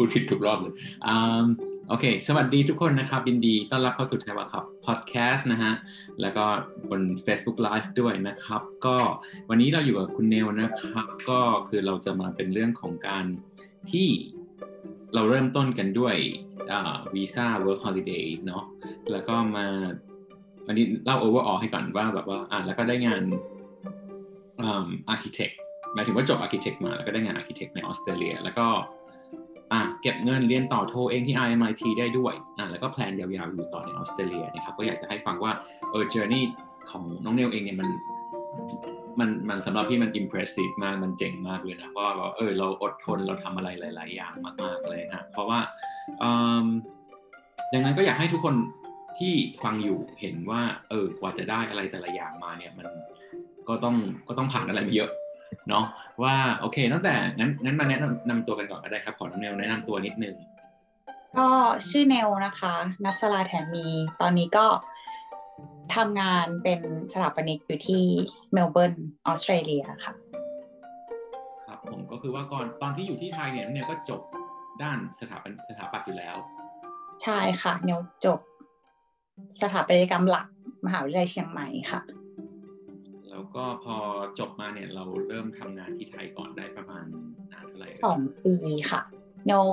พูดผิดทุกรอบเลยอ่าโอเค สวัสดีทุกคนนะครับยินดีต้อนรับเข้าสู่ไทยวะครับพอดแคสต์นะฮะ แล้วก็บน Facebook Live ด้วยนะครับ ก็วันนี้เราอยู่กับคุณเนลนะครับ ก็คือเราจะมาเป็นเรื่องของการที่เราเริ่มต้นกันด้วยวีซ่า work holiday เนาะ แล้วก็มาวันนี้เล่า overall ให้ก่อนว่าแบบว่าอ่าแล้วก็ได้งานอ่า architect หมายถึงว่าจบ architect มาแล้วก็ได้งาน architect ในออสเตรเลีย แล้วก็ อะเก็บเงินเรียนต่อโทเองที่ RMIT ได้ด้วยอะแล้วก็แพลนยาวๆอยู่ต่อในออสเตรเลียนะครับก็อยากจะให้ฟังว่าเออ journey ของน้องเนลเองเนี่ยมันมันมันสำหรับพี่มัน impressive มากมันเจ๋งมากเลยนะเพราะว่าเออเราอดทนเราทำอะไรหลาย ๆ อย่างมาก ๆ เลยฮะเพราะว่าดังนั้นก็อยากให้ทุกคนที่ฟังอยู่เห็นว่าเออกว่าจะได้อะไรแต่ละอย่างมาเนี่ยมันก็ต้องก็ต้องผ่านอะไรมาเยอะ เนาะว่าโอเคตั้งแต่งั้นงั้นมาแนะนำนำตัวกันก่อนก็ได้ครับ ขอน้องเนลแนะนำตัวนิดนึงก็ชื่อเนลนะคะนัสลาแถมมีตอนนี้ก็ทำงานเป็นสถาปนิกอยู่ที่เมลเบิร์นออสเตรเลียค่ะครับผมก็คือว่าก่อนตอนที่อยู่ที่ไทยเนี่ยเนี่ยก็จบด้านสถาปนสถาปัตย์อยู่แล้ว ใช่ค่ะ เนลจบสถาปัตยกรรมหลัก มหาวิทยาลัยเชียงใหม่ค่ะ แล้วก็พอจบมาเนี่ยเราเริ่มทำงานที่ไทยก่อนได้ประมาณนานเท่าไหร่สองปีค่ะเนล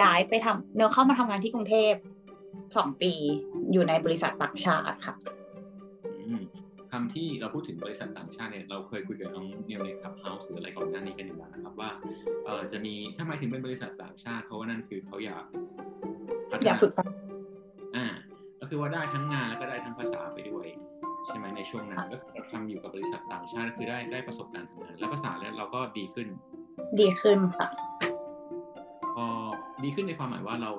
ย้ายไปทำเนลเข้ามาทำงานที่กรุงเทพสองปีอยู่ในบริษัทต่างชาติค่ะคำที่เราพูดถึงบริษัทต่างชาติเนี่ยเราเคยคุยกับน้องเนลในคับเฮาส์หรืออะไรก่อนหน้านี้กันอยู่แล้วนะครับว่าเออจะมีถ้าหมายถึงเป็นบริษัทต่างชาติเพราะว่านั่นคือเขาอยากอยากฝึกอ่าก็คือว่าได้ทั้งงานแล้วก็ได้ทั้งภาษาไปด้วย ใช่ไหมในช่วงนั้นก็เราทำอยู่กับบริษัทต่างชาติคือได้ได้ประสบการณ์ทำงานและภาษาแล้วเราก็ดีขึ้น ดีขึ้นค่ะพอดีขึ้นในความหมายว่าเรา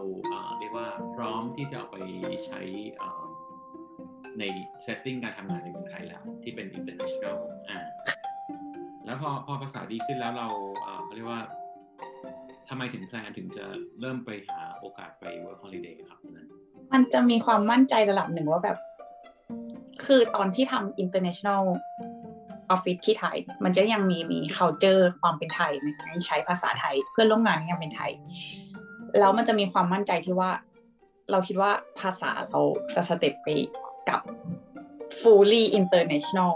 เรียกว่าพร้อมที่จะเอาไปใช้ใน setting การทำงานในเมืองไทยแล้ว ที่เป็น international อ่าแล้วพอพอภาษาดีขึ้นแล้วเราเขาเรียกว่าทำไมถึงแพลนถึงจะเริ่มไปหาโอกาสไป work holiday ครับนั้นมันจะมีความมั่นใจระดับหนึ่งว่าแบบ คือตอนที่ทำ international office ที่ไทย มันจะยังมีมี culture ความเป็นไทยมันใช้ภาษาไทย เพื่อนร่วมงานยังเป็นไทย แล้วมันจะมีความมั่นใจที่ว่า เราคิดว่าภาษาเราจะ step ไปกับ fully international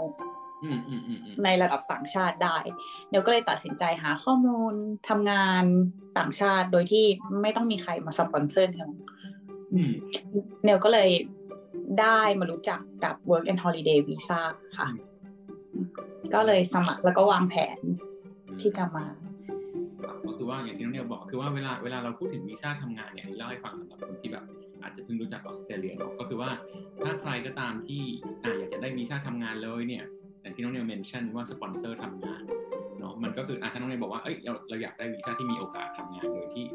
ในระดับต่างชาติได้เดี๋ยวก็เลยตัดสินใจหาข้อมูลทำงานต่างชาติโดยที่ไม่ต้องมีใครมาสปอนเซอร์เนี่ยเนวก็เลย ได้มารู้จักกับ Work and Holiday Visa ค่ะ ก็เลยสมัครแล้วก็วางแผนที่จะมาก็คือว่าอย่างที่น้องเนลบอกคือว่าเวลาเวลาเราพูดถึงวีซ่าทำงานเนี่ยเล่าให้ฟังสำหรับคนที่แบบอาจจะเพิ่งรู้จักออสเตรเลียเนาะก็คือว่าถ้าใครก็ตามที่ออยากจะได้วีซ่าทำงานเลยเนี่ยอย่างที่น้องเนล mention ว่าสปอนเซอร์ทำงานเนาะมันก็คืออะถ้าน้องเนลบอกว่าเอ้ยเราเราอยากได้วีซ่าที่มีโอกาสทำงานโดยที่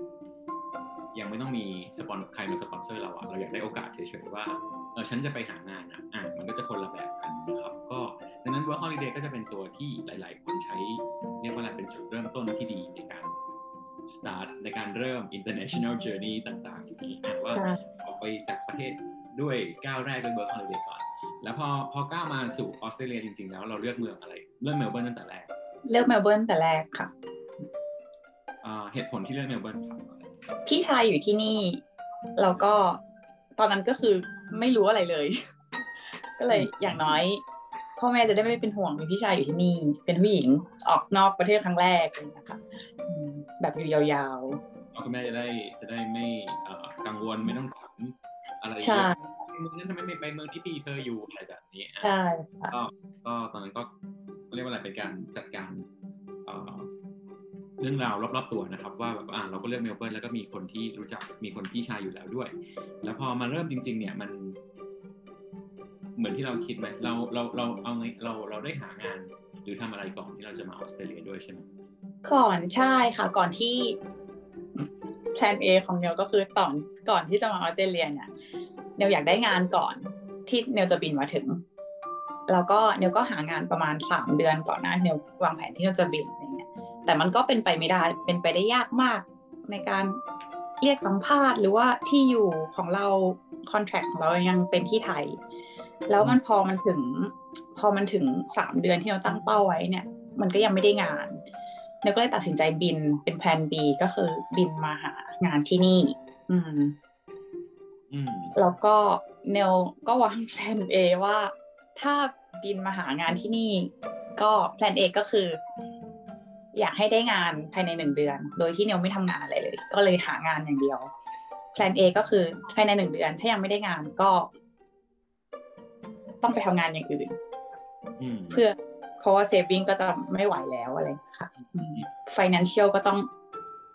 ยังไม่ต้องมีสปอนใครมาสปอนเซอร์เราอะเราอยากได้โอกาสเฉยๆว่าเออฉันจะไปหางานอะอ่ามันก็จะคนละแบบกันนะครับ ก็ดังนั้น work holiday ก็จะเป็นตัวที่หลาย ๆ คนใช้ เรียกว่าอะไรเป็นจุดเริ่มต้นที่ดีในการ start ในการเริ่ม international journey ต่างๆอยู่นี้ว่าออกไปจากประเทศด้วยก้าวแรกด้วย work holiday ก่อน แล้วพอพอก้าวมาสู่ออสเตรเลียจริง ๆ แล้วเราเลือกเมืองอะไรเลือกเมลเบิร์นตั้งแต่แรกเลือกเมลเบิร์นแต่แรกค่ะเหตุผลที่เลือกเมลเบิร์นครับพี่ชายอยู่ที่นี่แล้วก็ตอนนั้นก็คือ ไม่รู้อะไรเลย ก็เลยอย่างน้อยพ่อแม่จะได้ไม่เป็นห่วงมีพี่ชายอยู่ที่นี่ เป็นผู้หญิงออกนอกประเทศครั้งแรกเลยนะคะแบบอยู่ยาวๆคุณแม่จะได้จะได้ไม่กังวลไม่ต้องถามอะไรใช่เมืองนั้นทำไมไม่ไปเมืองที่พี่เธออยู่อะไรแบบนี้ใช่ก็ก็ตอนนั้นก็เรียกว่าอะไรเป็นการจัดการเรื่องราวรอบๆตัวนะครับ ว่าแบบอ่าเราก็เลือกเมลเบิร์นแล้วก็มีคนที่รู้จักมีคนพี่ชายอยู่แล้วด้วย แล้วพอมาเริ่มจริง ๆ เนี่ยมัน เหมือนที่เราคิดไหมเราเราเราเอาไงเราเราได้หางาน หรือทำอะไรก่อนที่เราจะมาออสเตรเลียด้วยใช่ไหมก่อนใช่ค่ะก่อนที่แพลนเอของเนลก็คือตอนก่อนที่จะมาออสเตรเลียเนี่ยเนลอยากได้งานก่อนที่เนลจะบินมาถึง แล้วก็เนลก็หางานประมาณสามเดือนก่อนหน้าเนลวางแผนที่เนลจะบินอะไรเงี้ยแต่มันก็เป็นไปไม่ได้เป็นไปได้ยากมากในการเรียกสัมภาษณ์หรือว่าที่อยู่ของเราคอนแทคของเรายังเป็นที่ไทย แล้วมันพอมันถึง พอมันถึงสามเดือนที่เราตั้งเป้าไว้เนี่ย มันก็ยังไม่ได้งานเนวก็เลยตัดสินใจบินเป็นแพลน B ก็คือบินมาหางานที่นี่ อืมอืมแล้วก็เนวก็วางแผน A ว่า ถ้าบินมาหางานที่นี่ ก็แผน A ก็คือ อยากให้ได้งานภายในหนึ่งเดือน โดยที่เนวไม่ทำงานอะไรเลย ก็เลยหางานอย่างเดียวแผน A ก็คือภายในหนึ่งเดือน ถ้ายังไม่ได้งานก็ ต้องไปทำงานอย่างอื่นอืมเพื่อเพราะว่าเซฟวิ่งก็จะไม่ไหวแล้วอะไรอย่างเงี้ยค่ะอืม financial ก็ต้อง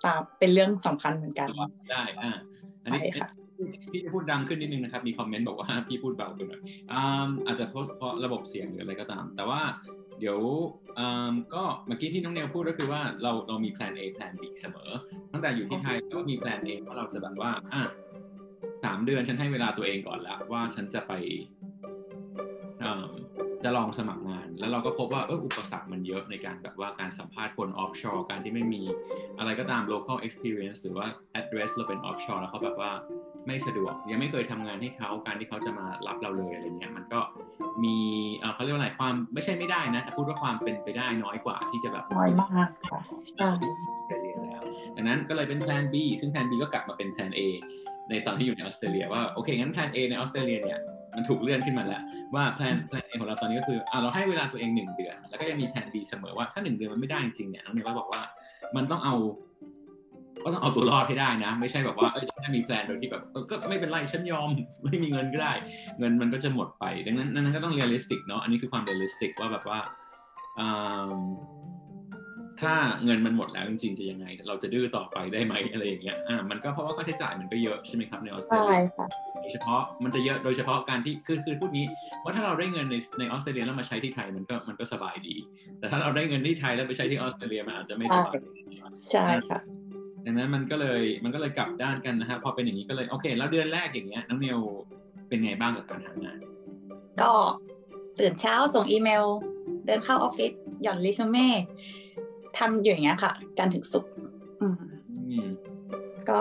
ตามเป็นเรื่องสำคัญเหมือนกันได้อ่าอันนี้ใช่ค่ะพี่จะพูดดังขึ้นนิดนึงนะครับ มีคอมเมนต์บอกว่าพี่พูดเบาไปหน่อยอ่าอาจจะเพราะเพราะระบบเสียงหรืออะไรก็ตาม แต่ว่าเดี๋ยวอ่าก็เมื่อกี้ที่น้องเนวพูดก็คือว่าเราเรามีแผน A แผน B เสมอ ตั้งแต่อยู่ที่ไทยก็มีแผน A ว่าเราจะแบบว่าอะสามเดือนฉันให้เวลาตัวเองก่อนแล้วว่าฉันจะไปอ่า จะลองสมัครงาน แล้วเราก็พบว่าเอออุปสรรคมันเยอะในการแบบว่าการสัมภาษณ์คน offshore การที่ไม่มีอะไรก็ตาม local experience หรือว่า address เราเป็น offshore แล้วเขาแบบว่าไม่สะดวก ยังไม่เคยทำงานให้เขาการที่เขาจะมารับเราเลยอะไรเงี้ยมันก็มีเอ่อเขาเรียกว่าอะไรความไม่ใช่ไม่ได้นะแต่พูดว่าความเป็นไปได้น้อยกว่าที่จะแบบน้อยมากค่ะใช่ไปเรียนแล้วดังนั้นก็เลยเป็นแพลน B ซึ่งแพลน B ก็กลับมาเป็นแพลน A ในตอนที่อยู่ในออสเตรเลียว่าโอเคงั้นแพลน A ในออสเตรเลียเนี่ย มันถูกเลื่อนขึ้นมาแล้ว ว่าแพลนแพลน A ของเราตอนนี้ก็คืออ่าเราให้เวลาตัวเองหนึ่งเดือน แล้วก็ยังมี plan B เสมอว่าถ้าหนึ่งเดือนมันไม่ได้จริงๆเนี่ยน้องเนยก็บอกว่ามันต้องเอาก็ต้องเอาตัวรอดให้ได้นะ ไม่ใช่แบบว่าเอ้ยฉันมี plan โดยที่แบบเออก็ไม่เป็นไรฉันยอมไม่มีเงินก็ได้ เงินมันก็จะหมดไป ดังนั้นนั้นก็ต้อง realistic เนาะอันนี้คือความ realistic ว่าแบบว่าอ่า ถ้าเงินมันหมดแล้วจริงๆจะยังไง เราจะดื้อต่อไปได้ไหมอะไรอย่างเงี้ยอ่ามันก็เพราะว่าค่าใช้จ่ายมันก็เยอะใช่ไหมครับในออสเตรใช่เลียค่ะโดยเฉพาะมันจะเยอะโดยเฉพาะการที่คือคือพูดงี้ว่าถ้าเราได้เงินในในออสเตรเลียแล้วมาใช้ที่ไทยมันก็มันก็สบายดี แต่ถ้าเราได้เงินที่ไทยแล้วไปใช้ที่ออสเตรเลียมันอาจจะไม่สบายใช่ค่ะดังนั้นมันก็เลยมันก็เลยกลับด้านกันนะฮะพอเป็นอย่างนี้ก็เลยโอเค แล้วเดือนแรกอย่างเงี้ยน้องเนวเป็นไงบ้างกับการทำงานก็ตื่นเช้าส่งอีเมล เดินเข้าออฟฟิศหย่อนรีสูเม่ ทำอยู่อย่างเงี้ยค่ะ จันทร์ถึงศุกร์อืมอืมก็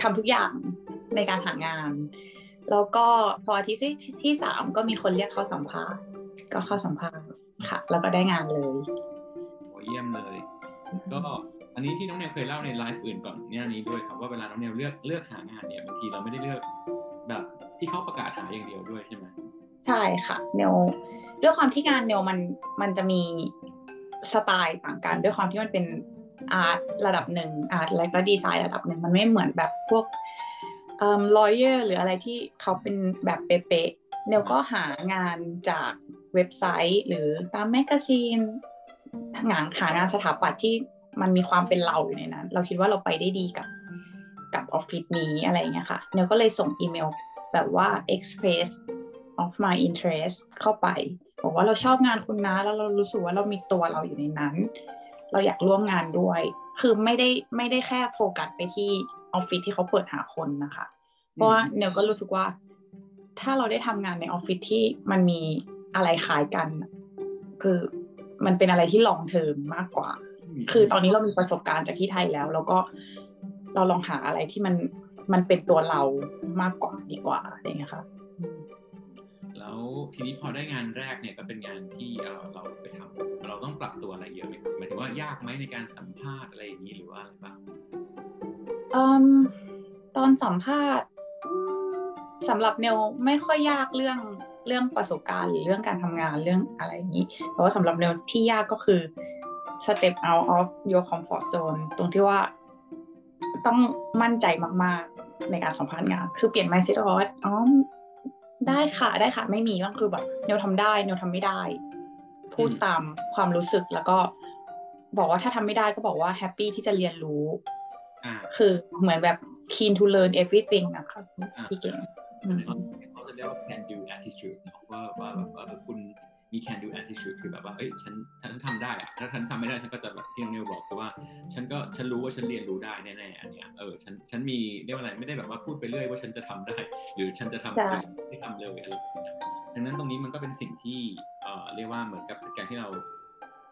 ทำทุกอย่างในการหางาน แล้วก็พออาทิตย์ที่ที่สามก็มีคนเรียกเข้าสัมภาษณ์ก็เข้าสัมภาษณ์ค่ะ แล้วก็ได้งานเลยโอ้เยี่ยมเลย ก็อันนี้ที่น้องเนวเคยเล่าในไลฟ์อื่นก่อนเนี่ยนี้ด้วยครับว่าเวลาน้องเนวเลือกเลือกหางานเนี่ยบางทีเราไม่ได้เลือกแบบที่เขาประกาศหาอย่างเดียวด้วยใช่ไหมใช่ค่ะเนวด้วยความที่งานเนวมันมันจะมี สไตล์ต่างกันด้วยความที่มันเป็น art ระดับหนึ่ง art และก็ดีไซน์ระดับหนึ่งมันไม่เหมือนแบบพวกเอ่อ lawyer หรืออะไรที่เขาเป็นแบบเป๊ะๆเนวก็หางานจากเว็บไซต์ หรือตาม magazine งานหางานสถาปัตย์ที่มันมีความเป็นเราอยู่ในนั้น เราคิดว่าเราไปได้ดีกับกับออฟฟิศนี้อะไรเงี้ยค่ะเนวก็เลยส่งอีเมลแบบว่า express of my interest เข้าไป บอกว่าเราชอบงานคุณนะ แล้วเรารู้สึกว่าเรามีตัวเราอยู่ในนั้น เราอยากร่วมงานด้วย คือไม่ได้ไม่ได้แค่โฟกัสไปที่ออฟฟิศที่เขาเปิดหาคนนะคะ เพราะว่าเนวก็รู้สึกว่า ถ้าเราได้ทำงานในออฟฟิศที่มันมีอะไรคล้ายกัน คือมันเป็นอะไรที่ long term มากกว่า คือตอนนี้เรามีประสบการณ์จากที่ไทยแล้ว แล้วก็เราลองหาอะไรที่มันมันเป็นตัวเรามากกว่าดีกว่าอะไรอย่างเงี้ยค่ะ แล้วทีนี้พอได้งานแรกเนี่ยก็เป็นงานที่เราไปทำเราต้องปรับตัวอะไรเยอะไหมหมายถึงว่ายากไหมในการสัมภาษณ์อะไรอย่างนี้หรือว่าอะไรบ้างตอนสัมภาษณ์สำหรับเนวไม่ค่อยยากเรื่องเรื่องประสบการณ์หรือเรื่องการทำงานเรื่องอะไรอย่างนี้แต่ว่าสำหรับเนวที่ยากก็คือ step out of your comfort zone ตรงที่ว่าต้องมั่นใจมากๆในการสัมภาษณ์งาน คือเปลี่ยน mindset ว่าอ๋อ ได้ค่ะได้ค่ะไม่มีก็คือแบบเนวทำได้เนวทำไม่ได้ พูดตามความรู้สึกแล้วก็บอกว่าถ้าทำไม่ได้ก็บอกว่าแฮปปี้ที่จะเรียนรู้อ่าคือเหมือนแบบ keen to learn everything นะคะอ่าพี่เก่งอืมเขาจะเรียกว่า can do attitude เนอะว่าว่าแบบว่าคุณ มี can do attitude คือแบบว่าเอ้ยฉันฉันทำได้อะถ้าฉันทำไม่ได้ฉันก็จะแบบที่น้องเนวบอกคือว่า ฉันก็ฉันรู้ว่าฉันเรียนรู้ได้แน่ๆอันเนี้ยเออฉันฉันมีเรียกว่าอะไรไม่ได้แบบว่าพูดไปเรื่อยว่าฉันจะทำได้ หรือฉันจะทำใช่ฉันไม่ทำเลยอะไรแบบเนี้ยดังนั้นตรงนี้มันก็เป็นสิ่งที่เอ่อเรียกว่าเหมือนกับการที่เรา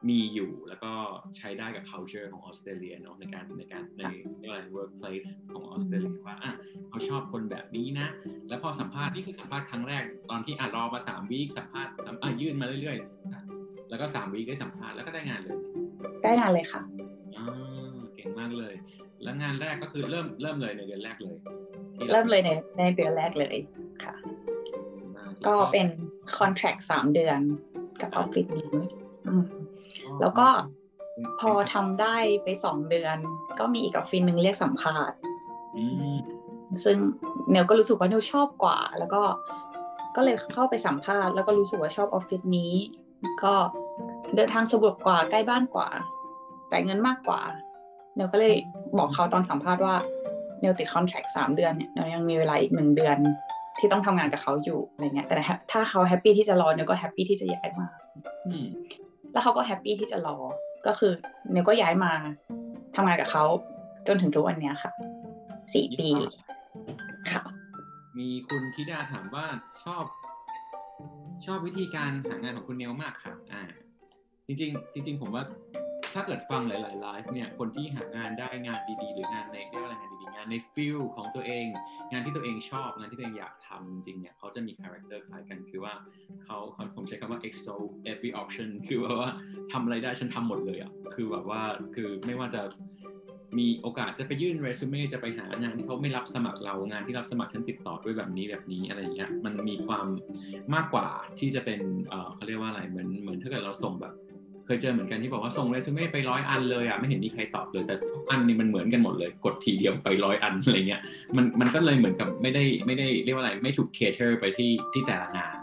มีอยู่แล้วก็ใช้ได้กับ culture ของออสเตรเลียเนาะในการในการในเรียกว่าอะไร workplace ของออสเตรเลียว่าอะเขาชอบคนแบบนี้นะ แล้วพอสัมภาษณ์นี่คือสัมภาษณ์ครั้งแรก ตอนที่อะรอมาสามวีคสัมภาษณ์อะยื่นมาเรื่อยๆ แล้วก็สามวีคได้สัมภาษณ์แล้วก็ได้งานเลย ได้งานเลยค่ะอแล้วงานแรกก็คือเริ่มเริ่มเลยในเดือนแรกเลยที่เริ่มเลยในในเดือนแรกเลยค่ะ ก็เป็นคอนแท c t สามเดือนกับออฟฟิศนี้อืม แล้วก็พอทำได้ไปสองเดือน ก็มีอีกออฟฟิศหนึ่งเรียกสัมภาษณ์อืมซึ่งเนลก็รู้สึกว่าเนลชอบกว่า แล้วก็ก็เลยเข้าไปสัมภาษณ์แล้วก็รู้สึกว่าชอบออฟฟิศนี้ ก็เดินทางสะดวกกว่าใกล้บ้านกว่าจ่ายเงินมากกว่าเนลก็เลยบอกเขาตอนสัมภาษณ์ว่าเนลติดคอนแท c t สามเดือนเนี่ยเนลยังมีเวลาอีกหนึ่งเดือนที่ต้องทำงานกับเขาอยู่อะไรเงี้ยแต่ถ้าเขาแฮปปี้ที่จะรอเนลก็แฮปปี้ที่จะย้ายมาอืม แล้วเขาก็แฮปปี้ที่จะรอ ก็คือเนลก็ย้ายมาทำงานกับเขาจนถึงทุกวันเนี้ยค่ะสี่ปีค่ะ มีคุณธิดาถามว่าชอบ ชอบวิธีการหางานของคุณเนลมากค่ะ อ่า จริง ๆ จริง ๆ ผมว่า ถ้าเกิดฟังหลายๆไลฟ์เนี่ยคนที่หางานได้งานดีๆ หรืองานในเรียกว่าอะไรงานดีๆงานใน field ของตัวเอง งานที่ตัวเองชอบงานที่ตัวเองอยากทำจริงเนี่ยเขาจะมี character คล้ายกันคือว่าเขาเขาผมใช้คำว่า exo every option คือว่าว่าทำอะไรได้ฉันทำหมดเลยอะคือแบบว่าคือไม่ว่าจะมีโอกาสจะไปยื่นเรซูเม่จะไปหางานที่เขาไม่รับสมัครเรางานที่รับสมัครฉันติดต่อด้วยแบบนี้แบบนี้อะไรอย่างเงี้ยมันมีความมากกว่าที่จะเป็นเออเขาเรียกว่าอะไรเหมือนเหมือนถ้าเกิดเราส่งแบบ ยเจอเหมือนกันที่บอกว่าส่งเรซูเม่ไปร้อยอันเลยอะไม่เห็นมีใครตอบเลยแต่ทุกอันนี่มันเหมือนกันหมดเลย กดทีเดียวไปร้อยอันอะไรเงี้ยมันมันก็เลยเหมือนกับไม่ได้ไม่ได้เรียกว่าอะไรไม่ถูกเคเทอร์ไปที่ที่แต่ละงาน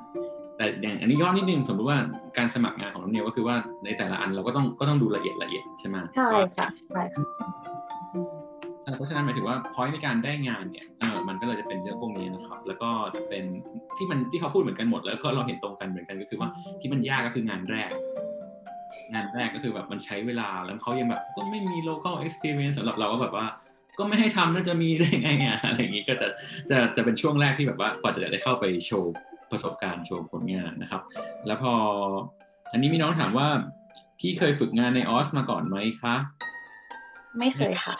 แต่อย่างอันนี้ย้อนนิดนึงสมมติว่าการสมัครงานของน้องเนียวก็คือว่าในแต่ละอันเราก็ต้องก็ต้องดูละเอียดละเอียดใช่ไหมใช่ค่ะใช่ค่ะเพราะฉะนั้นหมายถึงว่าพอยในการได้งานเนี่ยเออมันก็เลยจะเป็นเรื่องพวกนี้นะครับ แล้วก็จะเป็นที่มันที่เขาพูดเหมือนกันหมด แล้วก็เราเห็นตรงกันเหมือนกันก็คือว่าที่มันยากก็คืองานแรก งานแรกก็คือแบบมันใช้เวลาแล้วเขายังแบบก็ไม่มี local experience สำหรับเราก็แบบว่า ก็ไม่ให้ทำน่าจะมีได้ไงอะอะไรอย่างงี้ก็จะจะจะเป็นช่วงแรกที่แบบว่ากว่าจะได้เข้าไปโชว์ประสบการณ์โชว์ผลงานนะครับ แล้วพอ อันนี้มีน้องถามว่า พี่เคยฝึกงานในออสมาก่อนไหมคะ ไม่เคยค่ะ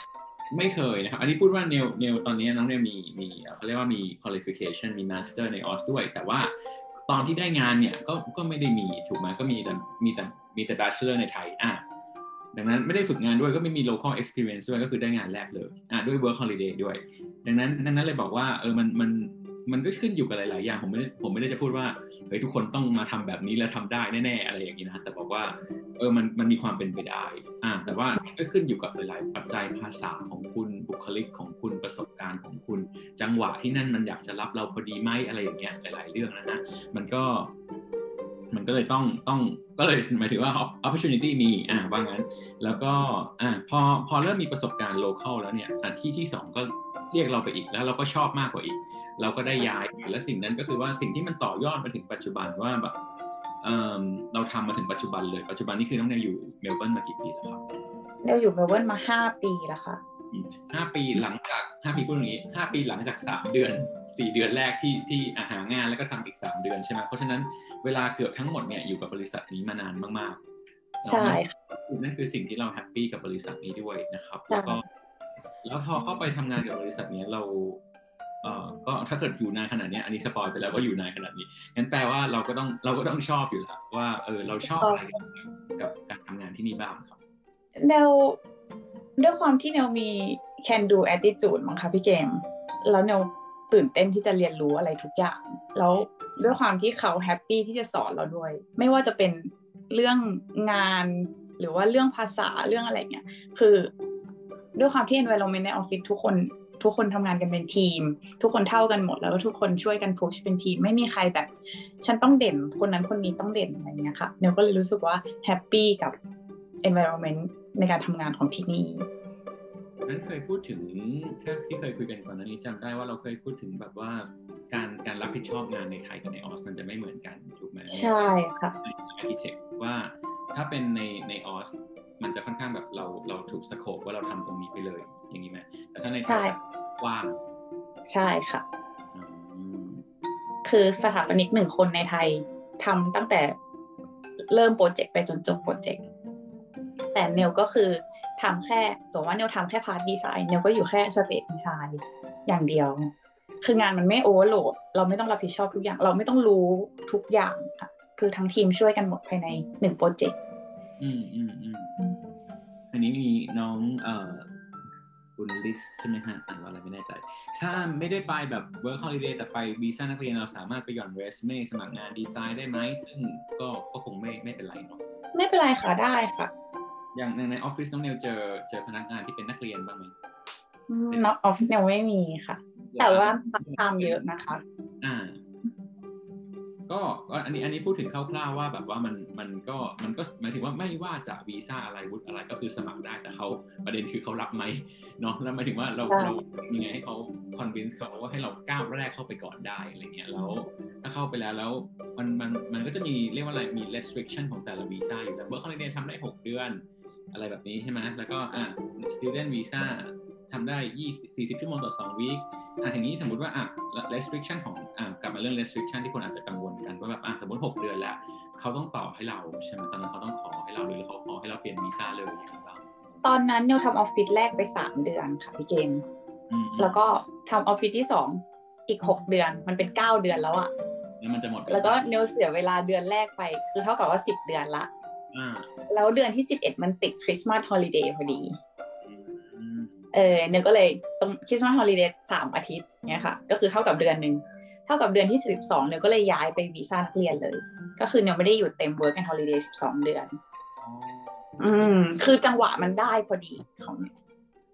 ไม่เคยนะครับ อันนี้พูดว่าเนลเนลตอนนี้น้องเนลมีมีเขาเรียกว่ามี qualification มี master ในออสด้วย แต่ว่า ตอนที่ได้งานเนี่ยก็ก็ไม่ได้มีถูกไหมก็มีแต่มีแต่มีแต่ bachelor ในไทยอะดังนั้นไม่ได้ฝึกงานด้วยก็ไม่มี local experience ด้วยก็คือได้งานแรกเลยอะด้วย work holiday ด้วย ดังนั้นดังนั้นเลยบอกว่าเออมันมัน มันก็ขึ้นอยู่กับหลาย ๆ อย่างผมไม่ผมไม่ได้จะพูดว่าเฮ้ยทุกคนต้องมาทำแบบนี้แล้วทำได้แน่ ๆ อะไรอย่างนี้นะแต่บอกว่าเออมันมันมีความเป็นไปได้อ่าแต่ว่าก็ขึ้นอยู่กับหลาย ๆ ปัจจัยภาษาของคุณบุคลิกของคุณประสบการณ์ของคุณ จังหวะที่นั่นมันอยากจะรับเราพอดีไหมอะไรอย่างเงี้ยหลาย ๆ เรื่องนะนะมันก็มันก็เลยต้องต้องก็เลยหมายถึงว่า opportunity มีอ่าว่างั้น แล้วก็อ่าพอพอเริ่มมีประสบการณ์ local แล้วเนี่ยอะที่ที่สองก็เรียกเราไปอีกแล้วเราก็ชอบมากกว่าอีก เราก็ได้ย้ายและสิ่งนั้นก็คือว่าสิ่งที่มันต่อยอดมาถึงปัจจุบันว่าแบบเอ่อเราทำมาถึงปัจจุบันเลยปัจจุบันนี้คือน้องเนยอยู่เมลเบิร์นมากี่ปีแล้วครับเนลอยู่เมลเบิร์นมาห้าปีแล้วค่ะอืมห้าปีหลังจากห้าปีพูดอย่างนี้ห้าปีหลังจากสามเดือนสี่เดือนแรกที่ที่อาหางานแล้วก็ทำอีกสามเดือนใช่ไหมเพราะฉะนั้นเวลาเกือบทั้งหมดเนี่ยอยู่กับบริษัทนี้มานานมากๆใช่ค่ะนั่นคือสิ่งที่เราแฮปปี้กับบริษัทนี้ด้วยนะครับ แล้วก็แล้วพอเข้าไปทำงานกับบริษัทนี้เรา เออก็ถ้าเกิดอยู่นานขนาดนี้อันนี้ spoil ไปแล้วว่าอยู่นานขนาดนี้งั้นแปลว่าเราก็ต้องเราก็ต้องชอบอยู่แล้วว่าเออเราชอบอะไรกับการทำงานที่นี่บ้างครับเนลด้วยความที่เนลมี can do attitude มั้งคะพี่เกม แล้วเนลตื่นเต้นที่จะเรียนรู้อะไรทุกอย่าง แล้วด้วยความที่เขาแฮปปี้ที่จะสอนเราด้วย ไม่ว่าจะเป็นเรื่องงานหรือว่าเรื่องภาษาเรื่องอะไรเงี้ย คือด้วยความที่ environment ในออฟฟิศทุกคน ทุกคนทำงานกันเป็นทีม ทุกคนเท่ากันหมดแล้วก็ทุกคนช่วยกัน push เป็นทีม ไม่มีใครแบบ ฉันต้องเด่นคนนั้นคนนี้ต้องเด่นอะไรเงี้ยค่ะเนลก็เลยรู้สึกว่าแฮปปี้กับ environment ในการทำงานของที่นี่นั้นเคยพูดถึงถ้าที่เคยคุยกันก่อนหน้านี้จำได้ว่าเราเคยพูดถึงแบบว่าการการรับผิดชอบงานในไทยกับในออสมันจะไม่เหมือนกันถูกไหมใช่ค่ะ architect ว่าถ้าเป็นในในออสมันจะค่อนข้างแบบเราเราถูก scope ว่าเราทำตรงนี้ไปเลย อย่างนี้ไหมแต่ถ้าในไทใช่ว่างใช่ค่ะอืมคือสถาปนิกหนึ่งคนในไทยทำตั้งแต่เริ่มโปรเจกต์ไปจนจบโปรเจกต์แต่เนลก็คือทำแค่สมมติว่าเนลทำแค่ part design เนลก็อยู่แค่ stage design อย่างเดียว คืองานมันไม่ overload เราไม่ต้องรับผิดชอบทุกอย่าง เราไม่ต้องรู้ทุกอย่างค่ะคือทั้งทีมช่วยกันหมดภายในหนึ่งโปรเจกต์อืมอืมอืมอันนี้มีน้องเอ่อ คุณลิสใช่ไหมฮะอ่านว่าอะไรไม่แน่ใจ ถ้าไม่ได้ไปแบบ work holiday แต่ไปวีซ่านักเรียนเราสามารถไปหย่อนเรซูเม่สมัครงานดีไซน์ได้ไหมซึ่งก็ก็คงไม่ไม่เป็นไรเนาะไม่เป็นไรค่ะได้ค่ะ อย่างในในออฟฟิศน้องเนวเจอเจอพนักงานที่เป็นนักเรียนบ้างไหม not off ยังไม่มีค่ะ แต่ว่าตามเยอะนะคะ อ่า ก็ก็อันนี้อันนี้พูดถึงคร่าวๆว่าแบบว่ามันมันก็มันก็หมายถึงว่าไม่ว่าจะวีซ่าอะไรวุฒิอะไรก็คือสมัครได้แต่เขาประเด็นคือเขารับไหมเนาะแล้วหมายถึงว่าเราใช่เรายังไงให้เขา convince เขาว่าให้เราก้าวแรกเข้าไปก่อนได้อะไรเงี้ยแล้วถ้าเข้าไปแล้วแล้วมันมันมันก็จะมีเรียกว่าอะไรมี restriction ของแต่ละวีซ่าอยู่แล้ว work holiday ทำได้ 6 เดือน อะไรแบบนี้ใช่ไหมแล้วก็อะ student visa ทำได้ 20 40 ชั่วโมงต่อ2วีค อะทีนี้สมมติว่าอะ restriction ของอะกลับมาเรื่อง restriction ที่คนอาจจะกังวลกันว่าแบบอะสมมติ 6 เดือนแล้วเขาต้องต่อให้เราใช่ไหมตอนนั้นเขาต้องขอให้เราหรือเขาขอให้เราเปลี่ยนวีซ่าเลยอย่างไรบ้างตอนนั้นเนวทำออฟฟิศแรกไปสามเดือนค่ะพี่เกมอืมแล้วก็ทำออฟฟิศที่สองอีกหกเดือนมันเป็นเก้าเดือนแล้วอะแล้วมันจะหมดแล้วก็เนวเสียเวลาเดือนแรกไป คือเท่ากับว่าสิบเดือนละอ่าแล้วเดือนที่สิบเอ็ดมันติด Christmas holiday พอดีอืม เออเนวก็เลยตรง Christmas holiday สามอาทิตย์เนี่ยค่ะ ก็คือเท่ากับเดือนหนึ่งเท่ากับเดือนที่สิบสองเนวก็เลยย้ายไปวีซ่านักเรียนเลย ก็คือเนวไม่ได้อยู่เต็ม work and holiday สิบสองเดือนอ๋ออืม คือจังหวะมันได้พอดีของเนว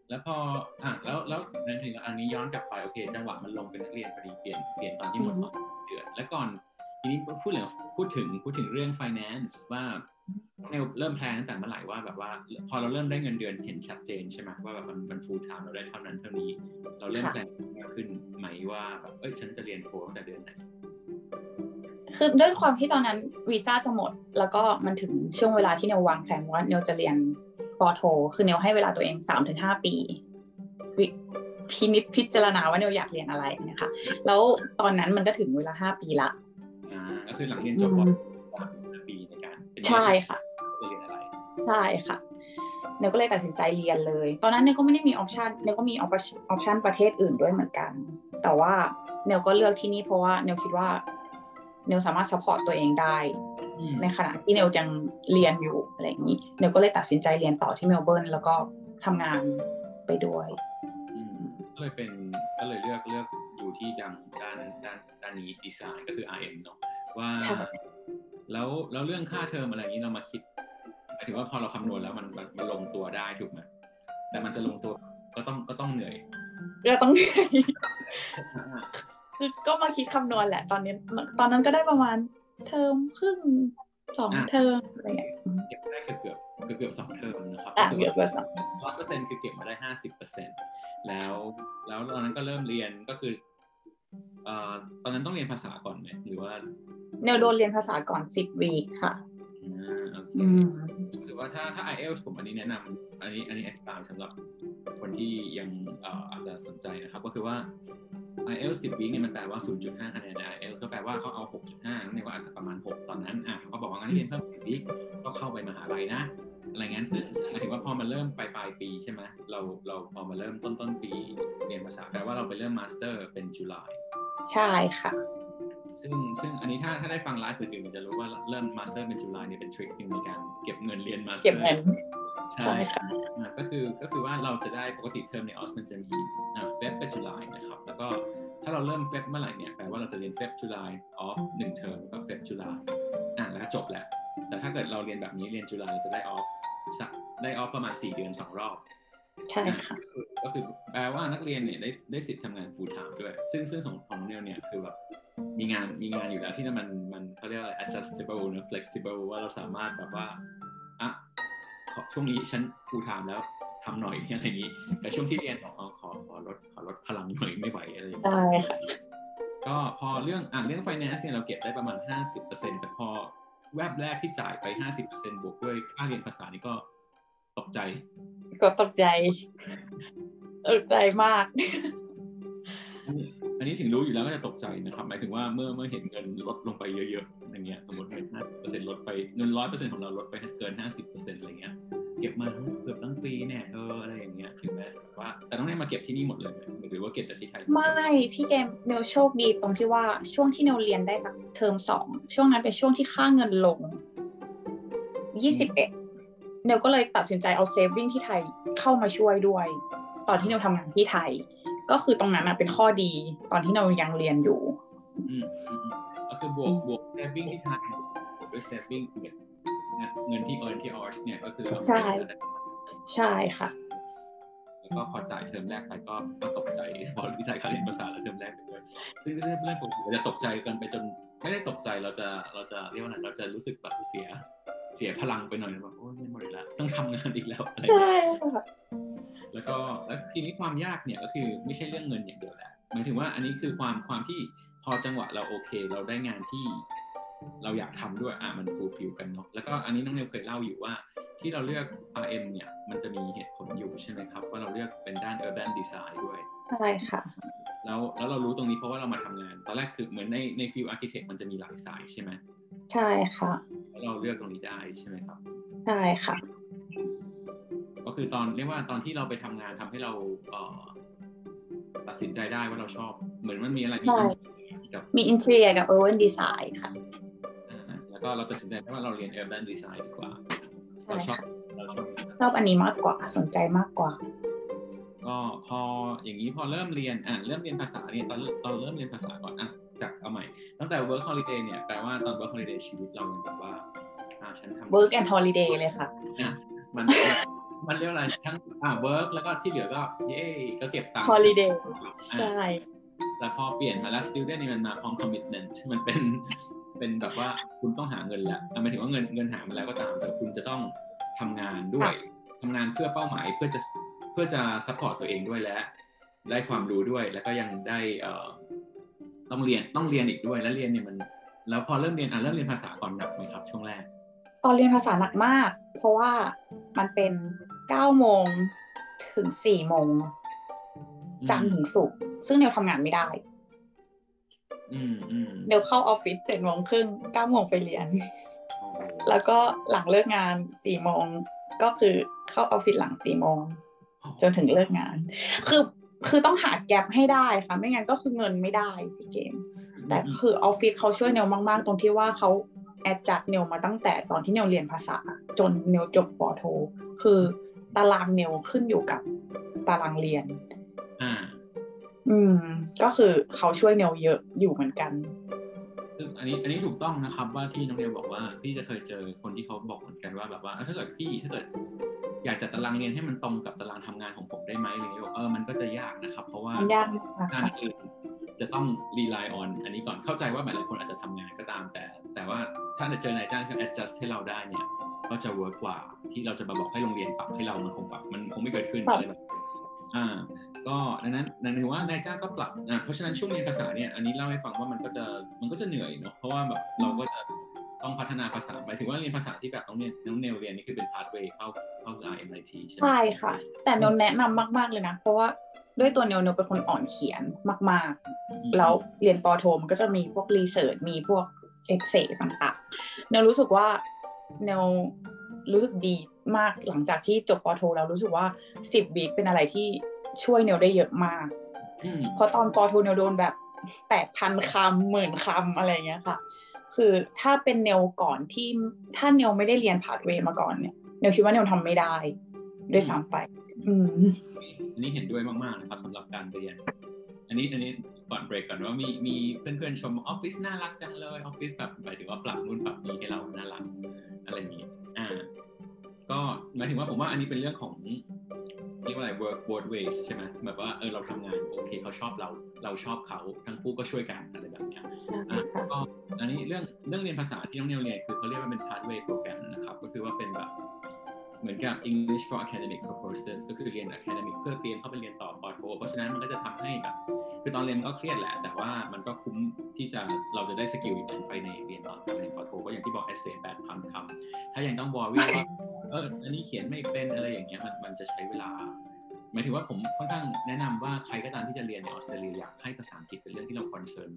แล้วพออะแล้วแล้วนั่นถึงอันนี้ย้อนกลับไปโอเค จังหวะมันลงเป็นนักเรียนพอดีเปลี่ยนเปลี่ยนตอนที่หมดอืมตอนเดือนแล้วก่อนทีนี้พูดเรื่องพูดถึงพูดถึงเรื่อง finance ว่า เนี่ยเริ่มแพลนตั้งแต่เมื่อไหร่ว่าแบบว่า พอเราเริ่มได้เงินเดือนเห็นชัดเจนใช่ไหมว่าแบบมันมัน full time เราได้เท่านั้นเท่านี้ เราเริ่มค่ะแพลนมากขึ้นไหมว่าแบบเอ้ยฉันจะเรียนโทตั้งแต่เดือนไหนคือด้วยความที่ตอนนั้นวีซ่าจะหมด แล้วก็มันถึงช่วงเวลาที่เนววางแผนว่าเนวจะเรียนปอโท คือเนวให้เวลาตัวเองสามถึงห้าปีวิพินิจพิจารณาว่าเนวอยากเรียนอะไรเนี่ยค่ะแล้วตอนนั้นมันก็ถึงเวลาห้าปีละอ่าก็คือหลังเรียนจบอื ในการเป็นใช่ค่ะจะเรียนอะไรใช่ค่ะเนวก็เลยตัดสินใจเรียนเลย ตอนนั้นเนวก็ไม่ได้มีออปชันเนวก็มีออปชันประเทศอื่นด้วยเหมือนกัน แต่ว่าเนวก็เลือกที่นี่เพราะว่าเนวคิดว่าเนวสามารถ support ตัวเองได้อืมในขณะที่เนวยังเรียนอยู่อะไรอย่างนี้เนวก็เลยตัดสินใจเรียนต่อที่เมลเบิร์นแล้วก็ทำงานไปด้วยอืมก็เลยเป็นก็เลยเลือกเลือกอยู่ที่ดังด้านด้านด้านนี้ดีไซน์ก็คือ RM เนาะว่าใช่ แล้วแล้วเรื่องค่าเทอมอะไรอย่างนี้เรามาคิดหมายถึงว่าพอเราคำนวณแล้วมันมันมันลงตัวได้ถูกไหมแต่มันจะลงตัวก็ต้องก็ต้องเหนื่อยก็ต้องคือก็มาคิดคำนวณแหละ ตอนนี้ตอนนั้นก็ได้ประมาณ เทอมครึ่งสองอะเทอมอะไรอย่างเงี้ยอืมเก็บได้เกือบเกือบเกือบเกือบสองเทอมนะครับอะเกือบเกือบสองร้อยเปอร์เซ็นต์คือเก็บมาได้ห้าสิบเปอร์เซ็นต์แล้วแล้วตอนนั้นก็เริ่มเรียนก็คือเอ่อตอนนั้นต้องเรียนภาษาก่อนไหมหรือว่า เนวโดนเรียนภาษาก่อนสิบวีคค่ะอ่าโอเคอืมคือว่าถ้าถ้า IELTS ผมอันนี้แนะนำอันนี้อันนี้อธิบายสำหรับคนที่ยังเอ่ออาจจะสนใจนะครับ ก็คือว่า IELTS 10วิเนี่ยมันแปลว่า 0.5คะแนนใน IELTS ก็แปลว่าเขาเอา 6.5นั่นเองว่าอาจจะประมาณ 6 ตอนนั้นอะเขาบอกว่างั้นเรียนเพิ่ม10วิก็เข้าไปมหาลัยนะอะไรเงี้ยซึ่งซึ่งหมายถึงว่าพอมาเริ่มปลายปลายปีใช่ไหมเราเราพอมาเริ่มต้นต้นปีเรียนภาษาแปลว่าเราไปเริ่ม master เป็น July ใช่ค่ะ ซึ่งซึ่งอันนี้ถ้าถ้าได้ฟังไลฟ์อื่นๆมันจะรู้ว่าเริ่ม master เป็น July เนี่ยเป็น trick หนึ่งในการเก็บเงินเรียน master เก็บเงินใช่ใช่ค่ะอ่าก็คือก็คือว่าเราจะได้ปกติเทอมในออสมันจะมีอ่า Feb เป็น July นะครับ แล้วก็ถ้าเราเริ่ม Feb เมื่อไหร่เนี่ยแปลว่าเราจะเรียน Feb July off หนึ่งเทอมแล้วก็ Feb July อ่าแล้วก็จบแหละแต่ถ้าเกิดเราเรียนแบบนี้เรียน July เราจะได้ off สักได้ off ประมาณ 4 เดือน 2 รอบ ใช่ค่ะอ่าก็คือแปลว่านักเรียนเนี่ยได้ได้สิทธิ์ทำงาน full time ด้วย ซึ่งซึ่งของของน้องเนลเนี่ยคือแบบ มีงานมีงานอยู่แล้วที่มันมันเขาเรียกอะไร adjustable นะ flexible ว่าเราสามารถแบบว่าอะขอช่วงนี้ฉัน full time แล้วทำหน่อยอะไรอย่างนี้ แต่ช่วงที่เรียนบอกอ๋อขอขอลดขอลดพลังหน่อยไม่ไหวอะไรอย่างเงี้ยได้ค่ะก็พอเรื่องอะเรื่อง finance เนี่ยเราเก็บได้ประมาณ 50%แต่พอแวบแรกที่จ่ายไป 50%บวกด้วยค่าเรียนภาษานี่ก็ตกใจ ก็ตกใจตกใจมาก อันนี้ถึงรู้อยู่แล้วก็จะตกใจนะครับหมายถึงว่าเมื่อเมื่อเห็นเงินลดลงไปเยอะๆอย่างเงี้ยสมมติเงินห้าเปอร์เซ็นต์ลดไปเงินร้อยเปอร์เซ็นต์ของเราลดไปเกินห้าสิบเปอร์เซ็นต์อะไรเงี้ยเก็บมาทั้งเกือบทั้งปีเนี่ยเอออะไรอย่างเงี้ยถึงแม้แบบว่า แต่ต้องได้มาเก็บที่นี่หมดเลยไหมหรือว่าเก็บจากที่ไทยไม่พี่เกมเนวโชคดีตรงที่ว่าช่วงที่เนวเรียนได้แบบเทอมสองช่วงนั้นเป็นช่วงที่ค่าเงินลงยี่สิบเอ็ดเนวก็เลยตัดสินใจเอา saving ที่ไทยเข้ามาช่วยด้วย ตอนที่เราทำงานที่ไทย ก็คือตรงนั้นเป็นข้อดีตอนที่เรายังเรียนอยู่อืมอืมอืมก็คือบวกบวก saving ที่ไทยบวกด้วย saving เงินที่ earn ที่ออสเนี่ยก็คือใช่ใช่ค่ะแล้วก็พอจ่ายเทอมแรกไปก็ก็ตกใจพอที่จ่ายค่าเรียนภาษาแล้วเทอมแรกไปด้วยซึ่งเรื่องเรื่องปกติเราจะตกใจกันไปจนไม่ได้ตกใจเราจะเราจะเรียกว่าอะไรเราจะรู้สึกแบบเสีย เสียพลังไปหน่อยแบบโอ้ยไม่หมดอีกแล้วต้องทำงานอีกแล้วอะไรอย่างเงี้ยใช่ค่ะแล้วก็แล้วทีนี้ความยากเนี่ยก็คือไม่ใช่เรื่องเงินอย่างเดียวแหละหมายถึงว่าอันนี้คือความความที่พอจังหวะเราโอเค เราได้งานที่เราอยากทำด้วยอะมันฟูลฟิลกันเนาะแล้วก็อันนี้น้องเนวเคยเล่าอยู่ว่าที่เราเลือก RM เนี่ยมันจะมีเหตุผลอยู่ใช่ไหมครับ ว่าเราเลือกเป็นด้าน urban design ด้วยใช่ค่ะแล้วแล้วเรารู้ตรงนี้เพราะว่าเรามาทำงาน ตอนแรกคือเหมือนในใน field architect มันจะมีหลายสายใช่ไหมใช่ค่ะ แล้วเราเลือกตรงนี้ได้ใช่ไหมครับใช่ค่ะ ก็คือตอนเรียกว่าตอนที่เราไปทำงานทำให้เราเอ่อตัดสินใจได้ว่าเราชอบ เหมือนมันมีอะไรที่ใช่กับมี inteทรียกับ urban design ค่ะอ่าแล้วก็เราตัดสินใจได้ว่าเราเรียน urban design ดีกว่าใช่เราชอบค่ะเราชอบชอบอันนี้มากกว่าสนใจมากกว่าก็พออย่างนี้พอเริ่มเรียนอะเริ่มเรียนภาษาเนี่ยตอนตอนเริ่มเรียนภาษาก่อนอะ จากเอาใหม่ ตั้งแต่ work holiday เนี่ยแปลว่าตอน work holiday ชีวิตเรายังแบบว่าอ่าฉันทำ work and holiday เลยค่ะอะมันมันเรียกว่าอะไรทั้งอ่า work แล้วก็ที่เหลือก็เย้ก็เก็บตังค์ holiday อะใช่แต่พอเปลี่ยนมาแล้ว student นี่มันมาพร้อม commitment มันเป็นเป็นแบบว่าคุณต้องหาเงินแล้วอะหมายถึงว่าเงินเงินหามาแล้วก็ตาม แต่คุณจะต้องทำงานด้วยทำงานเพื่อเป้าหมายเพื่อจะเพื่อจะ support ตัวเองด้วยและได้ความรู้ด้วยแล้วก็ยังได้เอ่อ ต้องเรียนต้องเรียนอีกด้วยแล้วเรียนเนี่ยมัน แล้วพอเริ่มเรียนอะเริ่มเรียนภาษาก่อนหนักไหมครับ ช่วงแรก ตอนเรียนภาษาหนักมาก เพราะว่ามันเป็น9โมงถึง4โมงจันทร์ถึงศุกร์ซึ่งเนวทำงานไม่ได้อืมอืมเนวเข้าออฟฟิศ7โมงครึ่ง9โมงไปเรียนโอ้โหแล้วก็หลังเลิกงาน4โมงก็คือเข้าออฟฟิศหลัง4โมงจนถึงเลิกงาน คือ คือต้องหาแกลบให้ได้ค่ะ ไม่งั้นก็คือเงินไม่ได้พี่เกม แต่คือออฟฟิศเขาช่วยเนวมาก ๆ ตรงที่ว่าเขาแอดจัดเนวมาตั้งแต่ตอนที่เนวเรียนภาษา จนเนวจบปอโท คือตารางเนวขึ้นอยู่กับตารางเรียน อ่า อืม ก็คือเขาช่วยเนวเยอะอยู่เหมือนกันซึ่งอันนี้อันนี้ถูกต้องนะครับว่าที่น้องเดลบอกว่าพี่จะเคยเจอคนที่เขาบอกเหมือนกันว่าแบบว่าเอ้าถ้าเกิดพี่ถ้าเกิด อยากจัดตารางเรียนให้มันตรงกับตารางทำงานของผมได้ไหมอะไรเงี้ยบอกเออมันก็จะยากนะครับ เพราะว่ามันยากมากงานค่ะอื่นจะต้อง rely on อันนี้ก่อนเข้าใจว่าหลายๆคนอาจจะทำงานก็ตามแต่ แต่ว่าถ้าจะเจอนายจ้างที่ adjust ให้เราได้เนี่ยก็จะ work กว่าที่เราจะมาบอกให้โรงเรียนปรับให้เรามันคงปรับมันคงไม่เกิดขึ้นอะไรแบบอ่าก็ดังนั้นนั่นคือว่านายจ้างก็ปรับอ่าเพราะฉะนั้นช่วงเรียนภาษาเนี่ยอันนี้เล่าให้ฟังว่ามันก็จะมันก็จะเหนื่อยเนาะเพราะว่าแบบเราก็จะ ต้องพัฒนาภาษาหมายถึงว่าเรียนภาษาที่แบบน้องเนี่ยน้องเนวเรียนนี่คือเป็น pathway เข้าเข้า RMIT ใช่ไหมใช่ค่ะ แต่เนวแนะนำมาก ๆ เลยนะ เพราะว่าด้วยตัวเนวเนวเป็นคนอ่อนเขียนมาก ๆ แล้วเรียนปอโทมันก็จะมีพวก research มีพวก essay ต่างๆเนวรู้สึกว่าเนวรู้สึกดีมากหลังจากที่จบปอโท แล้วรู้สึกว่าสิบ week เป็นอะไรที่ช่วยเนวได้เยอะมากอืมเพราะตอนปอโทเนวโดนแบบแปดพันคำหมื่นคำอะไรอย่างเงี้ยค่ะ คือถ้าเป็นเนวก่อนที่ถ้าเนวไม่ได้เรียน pathway มาก่อนเนี่ยเนวคิดว่าเนวทำไม่ได้ด้วยซ้ำไป อืมอันนี้เห็นด้วยมาก ๆ นะครับสำหรับการเรียน อันนี้อันนี้ก่อนเบรกก่อนว่ามีมีเพื่อนๆชมออฟฟิศน่ารักจังเลยออฟฟิศแบบหมายถึงว่าปรับนู่นปรับนี้ให้เราน่ารักอะไรอย่างนี้ อ่า ก็หมายถึงว่าผมว่าอันนี้เป็นเรื่องของ เรียกว่าอะไร work both ways ใช่ไหมแบบว่าเออเราทำงานโอเคเขาชอบเรา เราชอบเขาทั้งคู่ก็ช่วยกันอะไรแบบเนี้ยอะก็อันนี้เรื่องเรื่องเรียนภาษาที่น้องเนียวเรียนคือเขาเรียกว่าเป็น pathway program นะครับก็คือว่าเป็นแบบเหมือนกับ English for academic purposes ก็คือเรียน academic เพื่อเตรียมเข้าไปเรียนต่อปอโทเพราะฉะนั้นมันก็จะทำให้แบบ คือตอนเรียนมันก็เครียดแหละ แต่ว่ามันก็คุ้มที่จะเราจะได้ skill อย่างนั้นไปในเรียนตอนเรียนปอโทก็อย่างที่บอก essay แปดพันคำถ้ายังต้อง worry ว่าเอออันนี้เขียนไม่เป็นอะไรอย่างเงี้ยมันมันจะใช้เวลาหมายถึงว่าผมค่อนข้างแนะนำว่าใครก็ตามที่จะเรียนในออสเตรเลียอยากให้ภาษาอังกฤษเป็นเรื่องที่เรา concern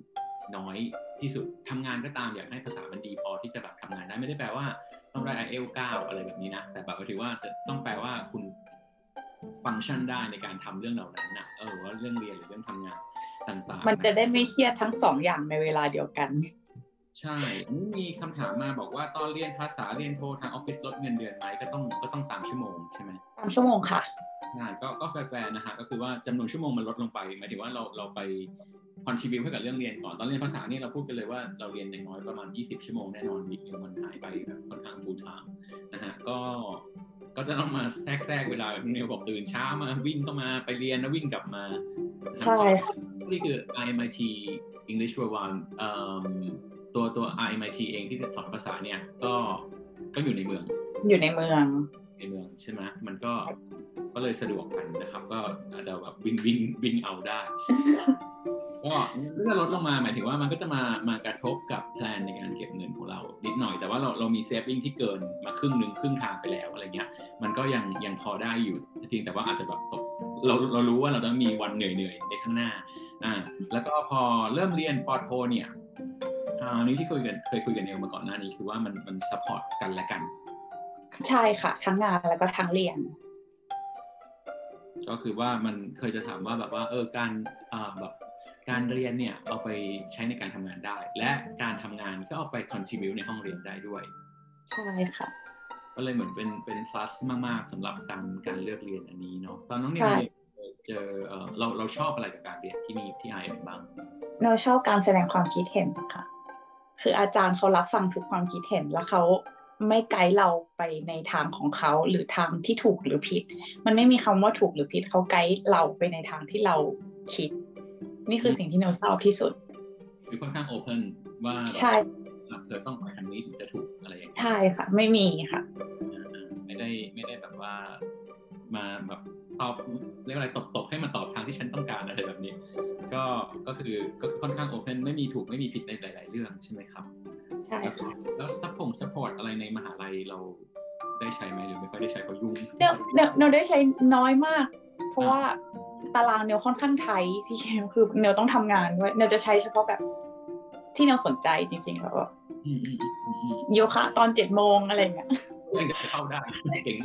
น้อยที่สุดทำงานก็ตามอยากให้ภาษามันดีพอที่จะแบบทำงานได้ไม่ได้แปลว่าต้องได้ i อเอล9อะไรแบบนี้นะ แต่แบบหมายถึงว่าจะต้องแปลว่าคุณฟังก์ชันได้ในการทำเรื่องเหล่านั้นนะเออว่าเรื่องเรียนหรือเรื่องทำงาน ต่างๆ มันจะได้ไม่เครียดทั้งสองอย่างในเวลาเดียวกัน ใช่นี่มีคำถามมาบอกว่าตอนเรียนภาษาเรียนโททางออฟฟิศลดเงินเดือนไหมก็ต้องก็ต้องตามชั่วโมงใช่ไหมตามชั่วโมงค่ะใช่ก็ก็แฟร์ๆนะฮะก็คือว่าจำนวนชั่วโมงมันลดลงไปหมายถึงว่าเราเราไป contribute ให้กับเรื่องเรียนก่อนตอนเรียนภาษานี่เราพูดกันเลยว่าเราเรียนอย่างน้อยประมาณ 20 ชั่วโมงแน่นอน week นึงมันหายไปแบบค่อนข้าง full time นะฮะก็ ก็จะต้องมาแทรกแทรกเวลาแบบนิวบอกตื่นเช้ามาวิ่งเข้ามาไปเรียนแล้ววิ่งกลับมาใช่นี่คือ IMIT English for One เอิ่มตัวตัว IMIT เองที่สอนภาษาเนี่ยก็ก็อยู่ในเมือง อยู่ในเมืองในเมืองใช่ไหมมันก็ ก็เลยสะดวกกันนะครับ ก็อาจจะแบบวิ่งวิ่งวิ่งเอาได้ก็เมื่อลดลงมาหมายถึงว่ามันก็จะมามากระทบกับ plan ในการเก็บเงินของเรานิดหน่อยแต่ว่าเราเรามี saving ที่เกินมาครึ่งหนึ่งครึ่งทางไปแล้วอะไรเงี้ยมันก็ยังยังพอได้อยู่เพียงแต่ว่าอาจจะแบบตกเราเรารู้ว่าเราต้องมีวันเหนื่อยเหนื่อยๆในข้างหน้าอ่าแล้วก็พอเริ่มเรียนปอโทเนี่ยอ่านี่ที่คุยกันเคยคุยกันเนวมาก่อนหน้านี้คือว่ามันมัน support กันและกัน ใช่ค่ะ ทั้งงานแล้วก็ทั้งเรียน ก็คือว่ามันเคยจะถามว่าแบบว่าเออการอ่าแบบการเรียนเนี่ยเอาไปใช้ในการทำงานได้ และการทำงานก็เอาไป contribute ในห้องเรียนได้ด้วย ใช่ค่ะก็เลยเหมือนเป็นเป็น plus มากๆสำหรับการการเลือกเรียนอันนี้เนาะตอนน้องเรียนใช่เรียนเจอเออเราเราชอบอะไรกับการเรียนที่มีที่ไอเอ็มบ้าง เราชอบการแสดงความคิดเห็นค่ะคืออาจารย์เขารับฟังทุกความคิดเห็นแล้วเขา ไม่ไกด์เราไปในทางของเขาหรือทางที่ถูกหรือผิด มันไม่มีคำว่าถูกหรือผิดเขาไกด์เราไปในทางที่เราคิด นี่คือสิ่งที่เราชอบที่สุด คือค่อนข้าง open ว่าใช่เธอต้องไปทางนี้ถึงจะถูกอะไรอย่างเงี้ยใช่ค่ะ ไม่มีค่ะอ่าไม่ได้ไม่ได้แบบว่ามาแบบตอบเรียกว่าอะไรตบตบให้มาตอบทางที่ฉันต้องการอะไรแบบนี้ ก็ก็คือก็คือค่อนข้าง open ไม่มีถูกไม่มีผิดในหลาย ๆ เรื่องใช่ไหมครับ ใช่ค่ะแล้วซัพพง support อะไรในมหาลัยเราได้ใช้ไหมหรือไม่ค่อยได้ใช้เพราะยุ่งเนวเนวเนวได้ใช้น้อยมาก เพราะว่าตารางเนวค่อนข้างไทยพี่เคมคือเนวต้องทำงานด้วยเนวจะใช้เฉพาะแบบที่เนวสนใจจริงๆแล้วก็อืมอืมอืมอืมอืมโยคะตอนเจ็ดโมงอะไรอย่างเงี้ยยังจะเข้าได้เก่ง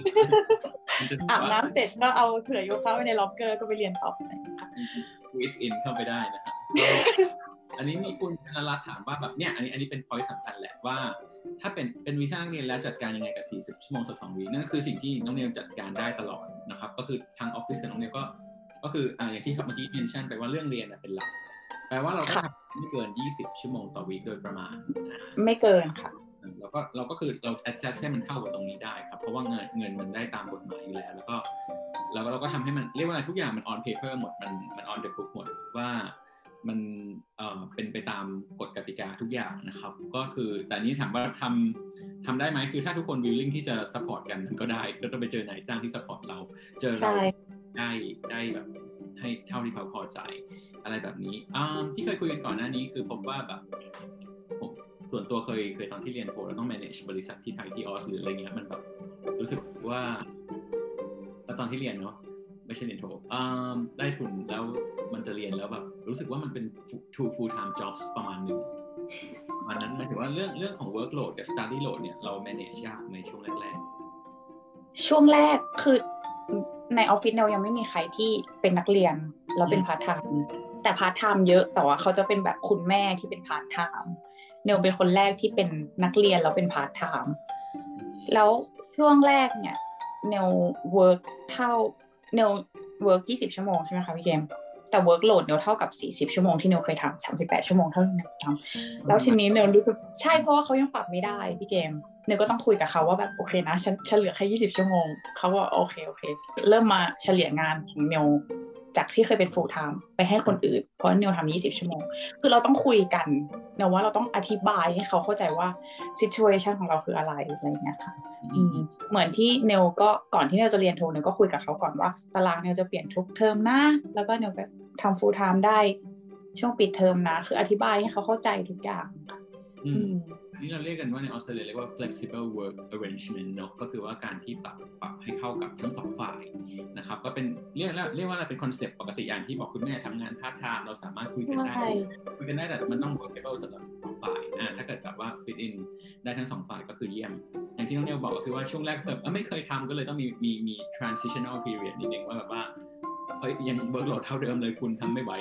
มันจะอาบน้ำเสร็จก็เอาเสื่อโยคะไว้ในล็อกเกอร์ก็ไปเรียนต่ออะไรอย่างเงี้ยค่ะวิสอินเข้าไปได้นะครับ อันนี้มีคุณธนรัตน์ถามว่าแบบเนี่ยอันนี้อันนี้เป็น point สำคัญแหละว่า ถ้าเป็นเป็นวีซ่านักเรียนแล้วจัดการยังไงกับ 40 ชั่วโมงสักสองวีคนั่นก็คือสิ่งที่น้องเนวจัดการได้ตลอดนะครับ ก็คือทางออฟฟิศกับน้องเนวก็ก็คืออ่าอย่างที่เมื่อกี้เมนชั่นไปว่าเรื่องเรียนน่ะเป็นหลักแปลว่าเราก็ทำไม่เกิน 20 ชั่วโมงต่อวีคโดยประมาณนะไม่เกินค่ะเราก็เราก็คือเรา adjust ให้มันเข้ากับตรงนี้ได้ครับ เพราะว่าเงินเงินมันได้ตามกฎหมายอยู่แล้ว แล้วก็แล้วก็เราก็ทำให้มันเรียกว่าอะไรทุกอย่างมัน on paper หมดมันมัน on the book หมดว่า มันเอ่อเป็นไปตามกฎกติกาทุกอย่างนะครับ ก็คือแต่นี้ถามว่าทำทำได้ไหมคือถ้าทุกคน willing ที่จะ support กันมันก็ได้ก็ต้องไปเจอนายจ้างที่ support เรา เจอเราใช่ได้ได้แบบให้เท่าที่เขาพอใจ อะไรแบบนี้อ่าที่เคยคุยกันก่อนหน้านี้คือผมว่าแบบผมส่วนตัวเคยเคยตอนที่เรียนโทแล้วต้อง manage บริษัทที่ไทยที่ออสหรืออะไรเงี้ยมันแบบรู้สึกว่าแล้วตอนที่เรียนเนาะ ไม่ใช่เรียนโทอ่าได้ทุนแล้วมันจะเรียนแล้วแบบรู้สึกว่ามันเป็น two full time jobs ประมาณหนึ่งประมาณนั้นหมายถึงว่าเรื่องเรื่องของ workload กับ study load เนี่ยเรา manage ยากในช่วงแรกช่วงแรกคือในออฟฟิศเรายังไม่มีใครที่เป็นนักเรียนแล้วเป็นพาร์ทไทม์แต่พาร์ทไทม์เยอะแต่ว่าเขาจะเป็นแบบคุณแม่ที่เป็นพาร์ทไทม์เนวเป็นคนแรกที่เป็นนักเรียนแล้วเป็นพาร์ทไทม์แล้วช่วงแรกเนี่ยเนว work เท่า เนว work 20ชั่วโมงใช่ไหมคะพี่เกมแต่ workload เนวเท่ากับ40ชั่วโมงที่เนวเคยทำ38ชั่วโมงเท่าที่เนวทำแล้วทีนี้เนวรู้สึกใช่เพราะว่าเขายังปรับไม่ได้พี่เกมเนวก็ต้องคุยกับเขาว่าแบบโอเคนะฉันฉันเหลือแค่ยี่สิบชั่วโมงเขาว่าโอเคโอเค เริ่มมาเฉลี่ยงานของเนว จากที่เคยเป็น full time ไปให้คนอื่น เพราะเนวทำยี่สิบชั่วโมง คือเราต้องคุยกันเนวว่าเราต้องอธิบายให้เขาเข้าใจว่า situation ของเราคืออะไรอะไรอย่างเงี้ยค่ะๆอืมเหมือนที่เนวก็ก่อนที่เนวจะเรียนโทเนวก็คุยกับเขาก่อนว่าตารางเนวจะเปลี่ยนทุกเทอมนะ แล้วก็เนวแบบทำ full time ได้ช่วงปิดเทอมนะ คืออธิบายให้เขาเข้าใจทุกอย่างค่ะอืมมอั นนี้เราเรียกกันว่าในออสเตรเลียเรียกว่า flexible work arrangement เนอะก็คือว่าการที่ปรับปรับให้เข้ากับทั้งสองฝ่ายนะครับก็เป็นเรียกแล้วเรียกว่าอะไรเป็นคอนเซปต์ปกติอย่างที่บอกคุณแม่ทำงานพาร์ทไทม์เราสามารถคุยกันได้ใช่คุยกันได้แต่มันต้อง workable สำหรับสองฝ่ายอ่าถ้าเกิดแบบว่า fit in ได้ทั้งสองฝ่ายก็คือเยี่ยม อย่างที่น้องเนลบอกก็คือว่าช่วงแรกแบบเอ้อไม่เคยทำก็เลยต้องมีมีมี transitional period นิดนึงว่าแบบว่าเฮ้ยยัง workload เท่าเดิมเลยคุณทำไม่ไหว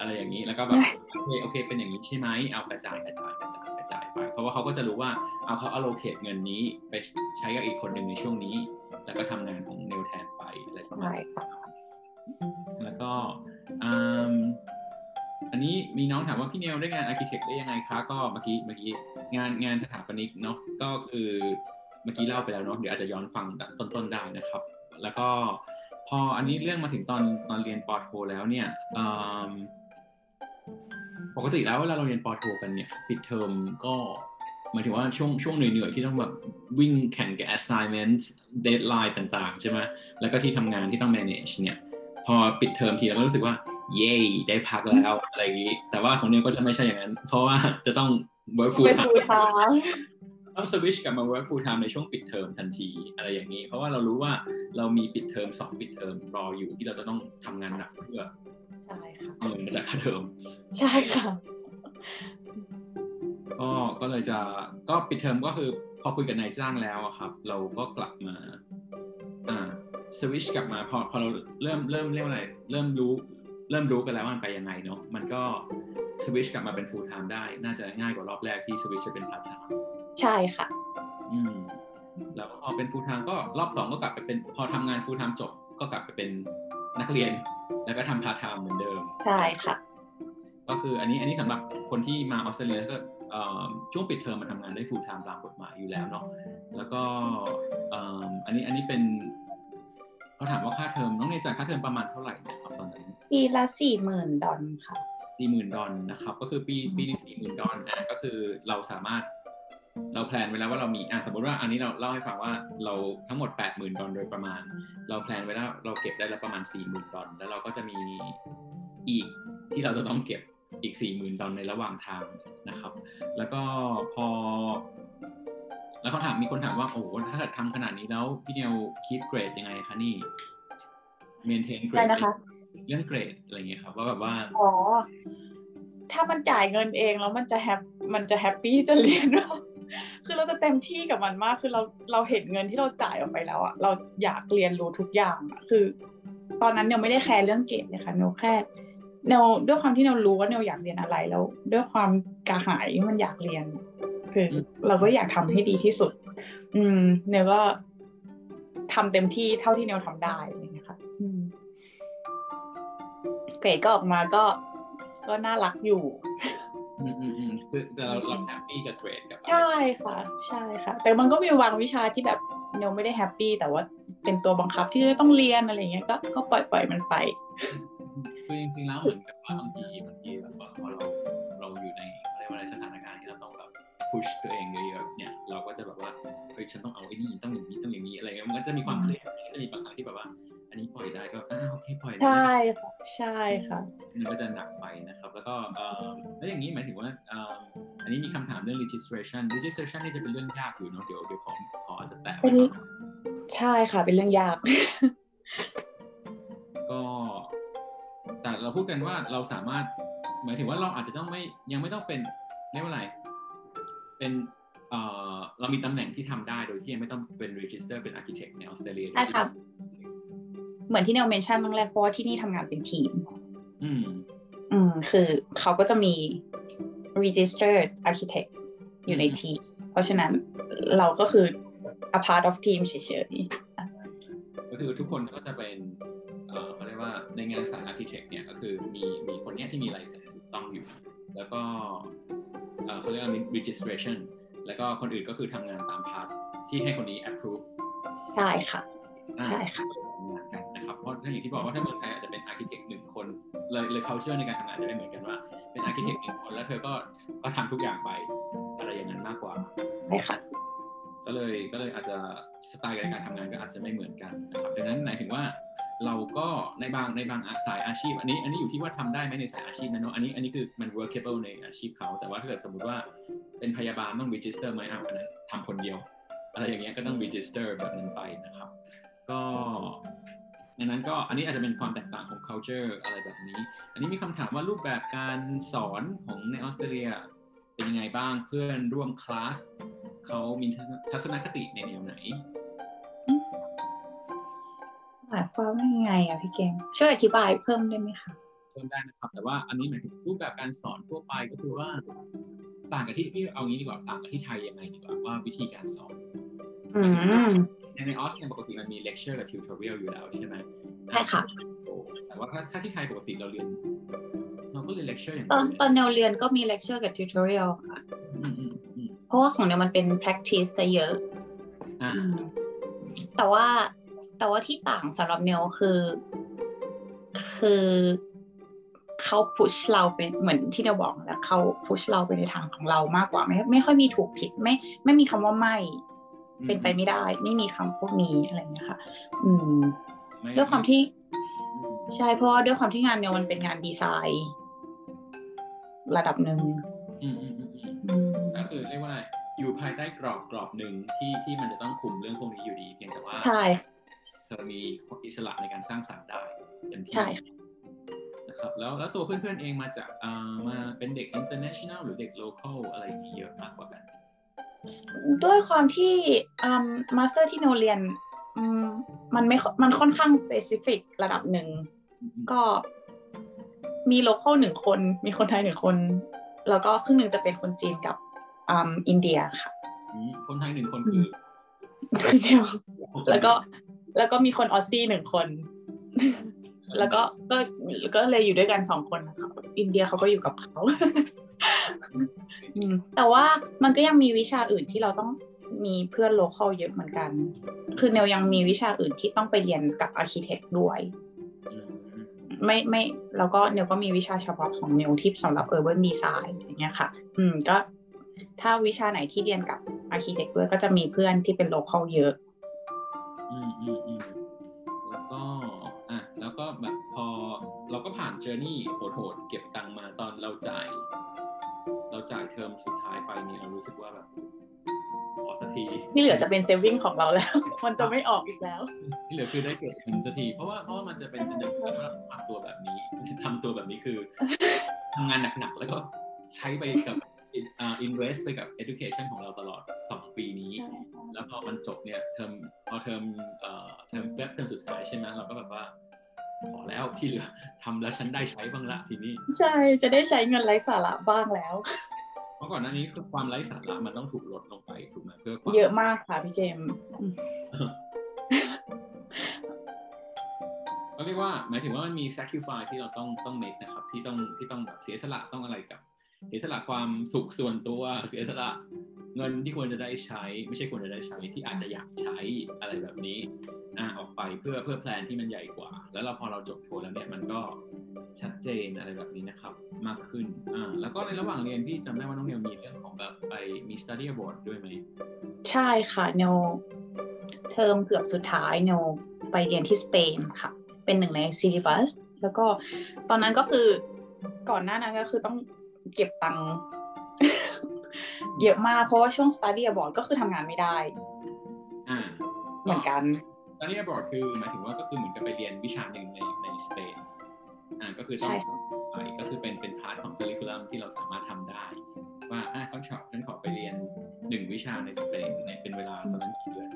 อะไรอย่างนี้แล้วก็แบบโอเคโอเคเป็นอย่างนี้ใช่ไหมเอากระจายกระจายกระจายกระ จายไป เพราะว่าเขาก็จะรู้ว่าเอาเขา allocate เงินนี้ไปใช้กับอีกคนหนึ่งในช่วงนี้ แล้วก็ทำงานของเนลแทนไปอะไรประประมาใช่ณค่ะแล้วก็อืมอันนี้มีน้องถามว่าพี่เนวได้งาน architect ได้ยังไงคะก็เมื่อกี้เมื่อกี้งานงานสถาปนิกเนาะก็คือเมื่อกี้เล่าไปแล้วเนาะเดี๋ยวอาจจะย้อนฟังต้นๆได้นะครับ แล้วก็พออันนี้เรื่องมาถึงตอนตอนเรียนปอโทแล้วเนี่ยอืม ปกติแล้วเวลาเราเรียนปอโทกันเนี่ยปิดเทอมก็หมายถึงว่าช่วงช่วงเหนื่อยๆ ที่ต้องแบบวิ่งแข่งกับ assignment deadline ต่างๆ ใช่ไหมแล้วก็ที่ทำงานที่ต้อง manage เนี่ยพอปิดเทอมทีเราก็รู้สึกว่า เย้ได้พักแล้วอะไรอย่างนี้ แต่ว่าของเนวก็จะไม่ใช่อย่างนั้น เพราะว่าจะต้อง work full เป็น time ฟูทางต้องสวิชกลับมา work full time ในช่วงปิดเทอมทันทีอะไรอย่างนี้ เพราะว่าเรารู้ว่าเรามีปิดเทอมสองปิดเทอมรออยู่ที่เราจะต้องทำงานหนักเพื่อ ใช่ค่ะเอาเงินมาจากค่าเทอมใช่ค่ะก็ก็เลยจะก็ปิดเทอมก็คือพอคุยกับนายจ้างแล้วอะครับ เราก็กลับมาอ่าสวิชกลับมาพอพอเราเริ่มเริ่มเรียกว่าอะไรเริ่มรู้เริ่มรู้กันแล้วว่ามันไปยังไงเนาะมันก็สวิชกลับมาเป็น full time ได้ น่าจะง่ายกว่ารอบแรกที่สวิชจะเป็น part time ใช่ค่ะ อืมแล้วพอเป็น full time ก็รอบสองก็กลับไปเป็น พอทำงาน full time จบก็กลับไปเป็นนักเรียน แล้วก็ทำ part time เหมือนเดิม ใช่ค่ะ ก็คืออันนี้อันนี้สำหรับคนที่มาออสเตรเลียก็เอ่อช่วงปิดเทอมมาทำงานได้ full time ตามกฎหมายอยู่แล้วเนาะแล้วก็เอ่ออันนี้อันนี้เป็นเขาถามว่าค่าเทอมน้องเนวจ่ายค่าเทอมประมาณเท่าไหร่นะครับตอนนั้นปีละสี่หมื่นดอลค่ะสี่หมื่นดอลนะครับ ก็คือปีปีหนึงสี่หมื่นดอลอะก็คือเราสามารถ เรา plan ไว้แล้วว่าเรามีอะสมมติว่าอันนี้เราเล่าให้ฟังว่าเราทั้งหมดแปดหมื่นดอลโดยประมาณ เรา plan ไว้แล้วเราเก็บได้แล้วประมาณสี่หมื่นดอลแล้วเราก็จะมีอีกที่เราจะต้องเก็บอีกสี่หมื่นดอลในระหว่างทางนะครับ แล้วก็พอ แล้วเขาถามมีคนถามว่าโอ้โหถ้าเกิดทำขนาดนี้แล้วพี่เนว keep เกรดยังไงคะนี่ maintain เกรอะไรนะคะเรื่องเกรดอะไรเงี้ยครับว่าแบบว่าอ๋อถ้ามันจ่ายเงินเองแล้วมันจะแฮปมันจะแฮปปี้จะเรียนเนอะ คือเราจะเต็มที่กับมันมาก คือเราเราเห็นเงินที่เราจ่ายออกไปแล้วอะเราอยากเรียนรู้ทุกอย่างอะคือ ตอนนั้นเนวไม่ได้แคร์เรื่องเกรดเลยค่ะเนวแค่เนวด้วยความที่เนวรู้ว่าเนวอยากเรียนอะไรแล้ว ด้วยความกระหายที่มันอยากเรียน คือเราก็อยากทำให้ดีที่สุด อืมเนวก็ทำเต็มที่เท่าที่เนวทำได้อะไรอย่างเงี้ยค่ะอืมเกรดก็ออกมาก็ก็น่ารักอยู่ อืมอืมอืม คือเราเราแฮปปี้กับเกรดกับใช่ค่ะ ใช่ค่ะ แต่มันก็มีบางวิชาที่แบบเนวไม่ได้แฮปปี้แต่ว่าเป็นตัวบังคับที่จะต้องเรียนอะไรอย่างเงี้ยก็ก็ปล่อยปล่อยมันไปคือจริงๆแล้วเหมือนกับว่าบางทีบางทีแบบว่าพอเราเราอยู่ในอะไรยกว่าอะไรสถานการณ์ที่เราต้องแบบพุชตัวเองเยอะๆเนี่ยเราก็จะแบบว่าเฮ้ยฉันต้องเอาไอ้นี่ต้องอย่างนี้ต้องอย่างนี้อะไรเงี้ยมันก็จะมีความเครียดมันก็จะมีบางครั้งที่แบบว่า อันนี้ปล่อยได้ก็อ่าโอเคปล่อยได้ใช่ค่ะใช่ค่ะมันก็จะหนักไปนะครับแล้ว ก็เอ่อแล้วอย่างนี้หมายถึงว่าเอ่ออันนี้มีคำถามเรื่อง registration registration นี่จะเป็นเรื่องยากอยู่เนาะเดี๋ยวเดี๋ยวขอขออาจจะแตะไว้เป็นก่อนใช่ค่ะเป็นเรื่องยาก ก็แต่เราพูดกันว่าเราสามารถ หมายถึงว่าเราอาจจะต้องไม่ยังไม่ต้องเป็นเรียกว่าอะไร เป็นเอ่อเรามีตำแหน่งที่ทำได้โดยที่ยังไม่ต้องเป็น register เป็น architect ในออสเตรเลียใช่ครับเหมือนที่เนวเมนชั่นตั้งแรกเพราะว่าที่นี่ทำงานเป็นทีม อืม อืมคือเขาก็จะมี registered architect อยู่ในทีมเพราะฉะนั้นเราก็คือ a part of team เฉยก็คือทุกคนก็จะเป็นเอ่อเขาเรียกว่าในงานสาย architect เนี่ยก็คือมีมีคนเนี้ยที่มี license ถูกต้องอยู่ แล้วก็เอ่อเขาเรียกว่ามี registration แล้วก็คนอื่นก็คือทำงานตามพาร์ทที่ให้คนนี้ approve ๆใช่ค่ะอ่าใช่ค่ะทำงานกันนะครับ เพราะถ้าอย่างที่บอกว่าถ้าเมืองไทยอาจจะเป็น architect หนึ่งคน เลยเลย culture ในการทำงานจะไม่เหมือนกันว่า เป็น architect หนึ่งคนแล้วเธอก็ก็ทำทุกอย่างไปอะไรอย่างนั้นมากกว่าใช่ค่ะก็เลยก็เลยอาจจะสไตล์ในการทำงานก็อาจจะไม่เหมือนกันนะครับดังนั้นหมายถึงว่าเราก็ในบางในบางสายอาชีพ อันนี้อันนี้อยู่ที่ว่าทำได้ไหมในสายอาชีพนั้นเนอะอันนี้อันนี้คือมัน workable ในอาชีพเขาแต่ว่าถ้าเกิดสมมติว่าเป็นพยาบาลต้อง register ไหมอะอันนั้นทำคนเดียว อะไรอย่างเงี้ยก็ต้อง register แบบนั้นไปนะครับ ก็ ดังนั้นก็อันนี้อาจจะเป็นความแตกต่างของ culture อะไรแบบนี้ อันนี้มีคำถามว่ารูปแบบการสอนของในออสเตรเลียเป็นยังไงบ้างเพื่อนร่วมคลาสเขามีทัศนคติในแนวไหนหมายความว่ายังไงอะพี่เกงช่วยอธิบายเพิ่มได้ไหมคะเพิ่มได้นะครับ แต่ว่าอันนี้หมายถึงรูปแบบการสอนทั่วไปก็คือว่า ต่างกับที่พี่เอางี้ดีกว่าต่างกับที่ไทยยังไงดีกว่าว่าวิธีการสอนอืม ในในออสเนี่ยปกติมันมีเลคเชอร์กับ tutorial อยู่แล้วใช่ไหมใช่ค่ะโอ้แต่ว่าถ้าถ้าที่ไทยปกติเราเรียน เราก็เรียนเลคเชอร์อย่างตอนเดียวตอนเนวเรียนก็มี lecture กับ tutorial ค่ะอืมอืมอืมเพราะว่าของเนวมันเป็น practice ซะเยอะอ่าอืมแต่ว่าแต่ว่าที่ต่างสำหรับเนวคือ คือเขาพุชเราเป็นเหมือนที่เนวบอกแล้วเขาพุชเราไปในทางของเรามากกว่าไม่ไม่ค่อยมีถูกผิดไม่ ไม่มีคำว่าไม่ เป็นไปไม่ได้ ไม่มีคำพวกนี้อะไรอย่างเงี้ยค่ะ อืมไม่ด้วยความที่อืมใช่เพราะว่าด้วยความที่งานเนวมันเป็นงานดีไซน์ ระดับหนึ่งอืมอืมอืมอืมอืมก็คือเรียกว่าอะไรอยู่ภายใต้กรอบกรอบหนึ่งที่ที่มันจะต้องคุมเรื่องพวกนี้อยู่ดี เพียงแต่ว่าใช่เธอมีอิสระในการสร้างสรรค์ได้เต็มที่ใช่นะครับแล้วแล้วตัวเพื่อนๆเองมาจากอ่ามาเป็นเด็ก international หรือเด็ก local อะไรอย่างนี้เยอะมากกว่ากัน ด้วยความที่ master ที่เนวเรียนอืมมันไม่ค่อยมันค่อนข้าง specific ระดับหนึ่ง ก็มี local หนึ่งคน มีคนไทยหนึ่งคน แล้วก็ครึ่งหนึ่งจะเป็นคนจีนกับอืมอินเดียค่ะอืมคนไทยหนึ่งคนคือเดียว แล้วก็ แล้วก็มีคน Aussie หนึ่งคน แล้วก็ ก็ ก็เลยอยู่ด้วยกันสองคนนะคะ อินเดียเขาก็อยู่กับเขาอืม แต่ว่ามันก็ยังมีวิชาอื่นที่เราต้องมีเพื่อน local เยอะเหมือนกัน คือเนวยังมีวิชาอื่นที่ต้องไปเรียนกับ architect ด้วยอืมอืมไม่ไม่แล้วก็เนวก็มีวิชาเฉพาะของเนวที่สำหรับ urban design อย่างเงี้ยค่ะ อืมก็ถ้าวิชาไหนที่เรียนกับ architect ด้วยก็จะมีเพื่อนที่เป็น local เยอะ อืมอืมอืมแล้วก็อะแล้วก็แบบพอเราก็ผ่าน journey โหดๆเก็บตังค์มาตอนเราจ่ายเรา จ่ายเทอมสุดท้ายไปเนี่ยเรารู้สึกว่าแบบขอสักทีที่เหลือจะเป็น saving ของเราแล้ว มันจะไม่ออกอีกแล้ว ที่เหลือคือได้เก็บเงินสักที เพราะว่าเพราะว่ามันจะเป็นจะเป็นว่าทำตัวแบบนี้ทำตัวแบบนี้คือทำงานหนักๆแล้วก็ใช้ไปกับอ่า invest ไปกับ education ของเราตลอด 2 ปีนี้ แล้วพอมันจบเนี่ยเทอมพอเทอมเอ่อเทอมแป๊บเทอมสุดท้ายใช่ไหมเราก็แบบว่าพอแล้วที่เหลือทำแล้วฉันได้ใช้บ้างละทีนี้ ใช่ จะได้ใช้เงินไร้สาระบ้างแล้ว เมื่อก่อนหน้านี้คือความไร้สาระมันต้องถูกลดลงไปถูกไหมเพื่อความเยอะมากค่ะพี่เจมส์อืมก็เรียกว่าหมายถึงว่ามันมี sacrifice ที่เราต้องต้อง make นะครับ ที่ต้องที่ต้องแบบเสียสละต้องอะไรกับ เสียสละความสุขส่วนตัวเสียสละเงินที่ควรจะได้ใช้ ไม่ใช่ควรจะได้ใช้ที่อาจจะอยากใช้อะไรแบบนี้อ่าออกไปเพื่อเพื่อแพลนที่มันใหญ่กว่า แล้วเราพอเราจบโทแล้วเนี่ยมันก็ชัดเจนอะไรแบบนี้นะครับ มากขึ้นอ่าแล้วก็ในระหว่างเรียนพี่จำได้ว่าน้องเนียวมีเรื่องของแบบไปมี study abroad ด้วยไหมใช่ค่ะเนวเทอมเกือบสุดท้ายเนวไปเรียนที่สเปนค่ะ เป็นหนึ่งใน syllabus แล้วก็ตอนนั้นก็คือก่อนหน้านั้นก็คือต้อง เก็บตังค์เยอะมากเพราะว่าช่วง study abroad ก็คือทำงานไม่ได้ อ่าเหมือนกัน study abroad คือหมายถึงว่าก็คือเหมือนกับไปเรียนวิชาหนึ่งในในสเปนอ่าก็คือต้องใช่ค่ะไปก็คือเป็นเป็น part ของ curriculum ที่เราสามารถทำได้ ว่าอ่าเขาชอบฉันขอไปเรียนหนึ่งวิชาในสเปนในเป็นเวลาตอนนั้นกี่เดือน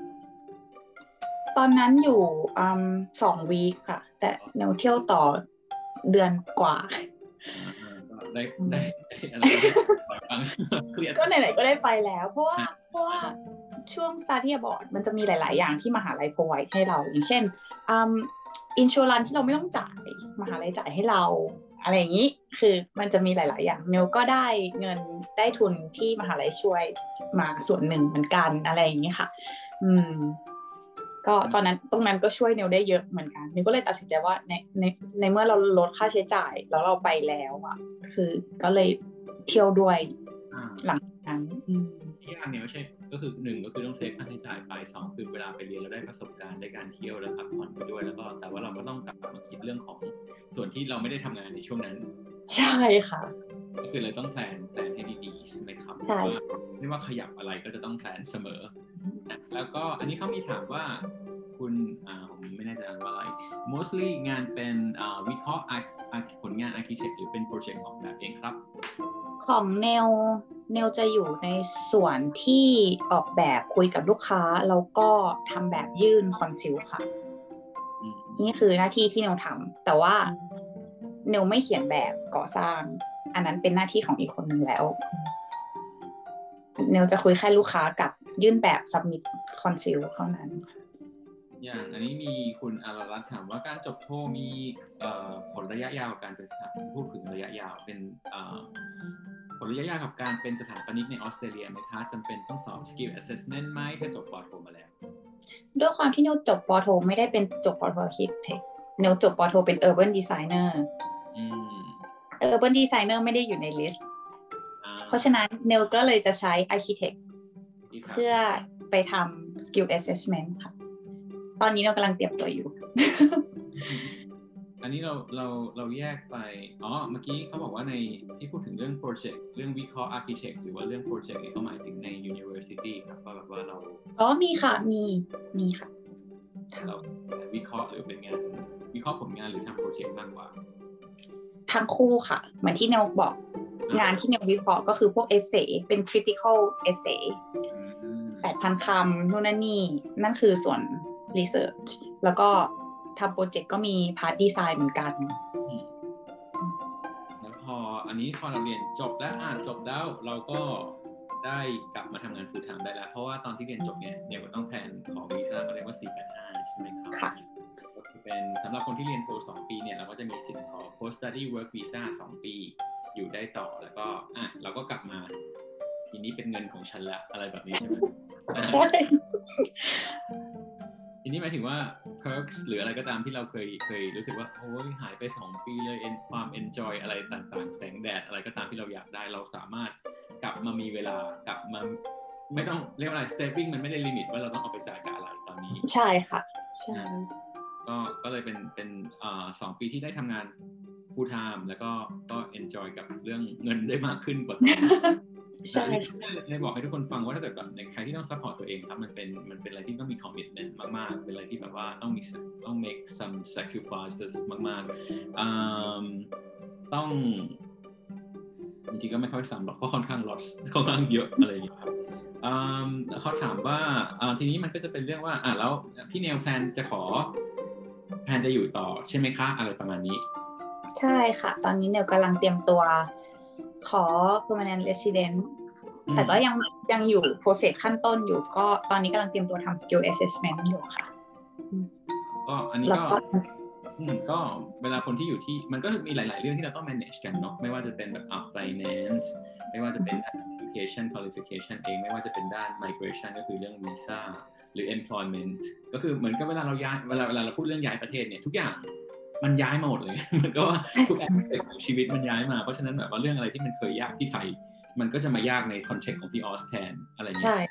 ตอนนั้นอยู่อืมสองวีคค่ะ แต่เนวเที่ยวต่อเดือนกว่าอ่าอ่าก็ ได้ได้ได้อะไรได้ปล่อยบ้างเครียดก็ไหนๆก็ได้ไปแล้ว เพราะว่าเพราะว่าช่วง study abroad มันจะมีหลาย ๆ อย่างที่มหาลัย provide ให้เรา อย่างเช่นอินชัวรันที่เราไม่ต้องจ่ายมหาลัยจ่ายให้เรา อะไรอย่างนี้คือมันจะมีหลาย ๆ อย่างเนวก็ได้เงินได้ทุนที่มหาลัยช่วยมาส่วนหนึ่งเหมือนกันอะไรอย่างนี้ค่ะ อืม ก็ตอนนั้นตรงนั้นก็ช่วยเนวได้เยอะเหมือนกันเนวก็เลยตัดสินใจว่าในในในเมื่อเราลดค่าใช้จ่ายแล้วเราไปแล้วอะ คือก็เลยเที่ยวด้วยอ่าหลังจากนั้นอืมที่ยากเนี่ยไม่ใช่ก็คือหนึ่งก็คือต้องเซฟค่าใช้จ่ายไปสองคือเวลาไปเรียนเราได้ประสบการณ์ได้การเที่ยวและพักผ่อนไปด้วยแล้วก็แต่ว่าเราก็ต้องกลับมาคิดเรื่องของส่วนที่เราไม่ได้ทำงานในช่วงนั้น ใช่ค่ะ ก็คือเลยต้อง plan plan ให้ดีๆใช่ไหมครับใช่ว่าไม่ว่าขยับอะไรก็จะต้อง plan เสมอ นะแล้วก็อันนี้เขามีถามว่าคุณอ่าผมไม่แน่ใจอ่านว่าอะไร mostly งานเป็นอ่าวิเคราะห์อาอาผลงาน architect หรือเป็นโปรเจกต์ออกแบบเองครับ ของเนลเนลจะอยู่ในส่วนที่ออกแบบคุยกับลูกค้า แล้วก็ทำแบบยื่น council ค่ะอืมนี่คือหน้าที่ที่เนลทำแต่ว่าเนลไม่เขียนแบบก่อสร้าง อันนั้นเป็นหน้าที่ของอีกคนหนึ่งแล้ว เนลจะคุยแค่ลูกค้ากับ ยื่นแบบ submit council เท่านั้น อย่างอันนี้มีคุณอารัตน์ถามว่าการจบโทมีผลระยะยาวกับการเป็นสถานพูดถึงระยะยาวเป็นผลระยะยาวกับการเป็นสถาปนิกในออสเตรเลียไหมคะจำเป็นต้องสอบ skill assessment ไหมถ้าจบปอโทมาแล้ว ด้วยความที่นิวจบปอโทไม่ได้เป็นจบปอโท architect นิวจบปอโทเป็น urban designer อืม urban designer ไม่ได้อยู่ใน list เพราะฉะนั้นเนลก็เลยจะใช้ architect เพื่อไปทำ skill assessment ค่ะ ตอนนี้เรากำลังเตรียมตัวอยู่ อันนี้เราเราเราแยกไป อ๋อ เมื่อกี้เขาบอกว่าในที่พูดถึงเรื่องโปรเจกต์เรื่องวิเคราะห์ architect หรือว่าเรื่องโปรเจกต์เนี่ยเขาหมายถึงใน university ครับว่าแบบว่าเรา อ๋อ มีค่ะ มี มีค่ะ เราวิเคราะห์หรือเป็นงานวิเคราะห์ผลงานหรือทำโปรเจกต์มากกว่า ทั้งคู่ค่ะ เหมือนที่เนลบอก งานที่เนลวิเคราะห์ก็คือพวก essay เป็น critical essay แปดพันคำนู่นนั่นนี่ นั่นคือส่วน research แล้วก็ทำโปรเจกต์ก็มี part design เหมือนกันแล้วพออันนี้พอเราเรียนจบแล้วอ่านจบแล้วเราก็ได้กลับมาทำงานฟูลไทม์ได้แล้ว เพราะว่าตอนที่เรียนจบเนี่ยเนี่ยก็ต้องแทนของวีซ่าเขาเรียกว่า 485 ใช่ไหมครับค่ะก็คือเป็นสำหรับคนที่เรียนโทสองปีเนี่ยเราก็จะมีสิทธิ์ขอ post study work visa 2 ปี อยู่ได้ต่อแล้วก็อะเราก็กลับมา ทีนี้เป็นเงินของฉันละอะไรแบบนี้ใช่ไหมใช่ทีนี้หมายถึงว่า perks หรืออะไรก็ตามที่เราเคยเคยรู้สึกว่า โอ้ยหายไป 2 ปีเลย en- ความ enjoy อะไรต่างๆ แสงแดดอะไรก็ตามที่เราอยากได้เราสามารถกลับมามีเวลากลับมาไม่ต้องเรียกว่าอะไร saving มันไม่ได้ลิมิตว่าเราต้องเอาไปจ่ายกับอะไรตอนนี้ ใช่ค่ะใช่ก็ก็เลยเป็นเป็นอ่าสองปีที่ได้ทำงาน full time แล้วก็ก็ enjoy กับเรื่องเงินได้มากขึ้นกว่าตอนนี้ใช่เลยบอกให้ทุกคนฟังว่าถ้าเกิดแบบในใครที่ต้อง support ตัวเองครับมันเป็นมันเป็นอะไรที่ต้องมี commitment มากๆ เป็นอะไรที่แบบว่าต้องมีต้อง make some sacrifices มากๆอืมต้องจริงๆก็ไม่ค่อยซ้ำหรอกเพราะค่อนข้าง loss ค่อนข้างเยอะอะไรอย่างเงี้ยครับอืมเขาถามว่าอ่าทีนี้มันก็จะเป็นเรื่องว่าอะแล้วพี่เนล plan จะขอ plan จะอยู่ต่อใช่ไหมคะอะไรประมาณนี้ ใช่ค่ะ ตอนนี้เนลกำลังเตรียมตัวขอ permanent resident อืมแต่ก็ยังยังอยู่ process ขั้นต้นอยู่ ก็ตอนนี้กำลังเตรียมตัวทำ skill assessment อยู่ค่ะก็อันนี้แล้วก็ก็อืมก็เวลาคนที่อยู่ที่มันก็มีหลาย ๆ เรื่องที่เราต้อง manage กันเนาะไม่ว่าจะเป็นแบบอ่า finance ไม่ว่าจะเป็นด้าน education qualification เองไม่ว่าจะเป็นด้าน migration ก็คือเรื่อง visa หรือ employment ก็คือเหมือนกับเวลาเราย้ายเวลาเวลาเราพูดเรื่องย้ายประเทศเนี่ยทุกอย่าง มันย้ายมาหมดเลย มันก็ว่าทุก aspect ของชีวิตมันย้ายมา เพราะฉะนั้นแบบว่าเรื่องอะไรที่มันเคยยากที่ไทย มันก็จะมายากใน context ของที่ออสแทนอะไรเงี้ใช่ย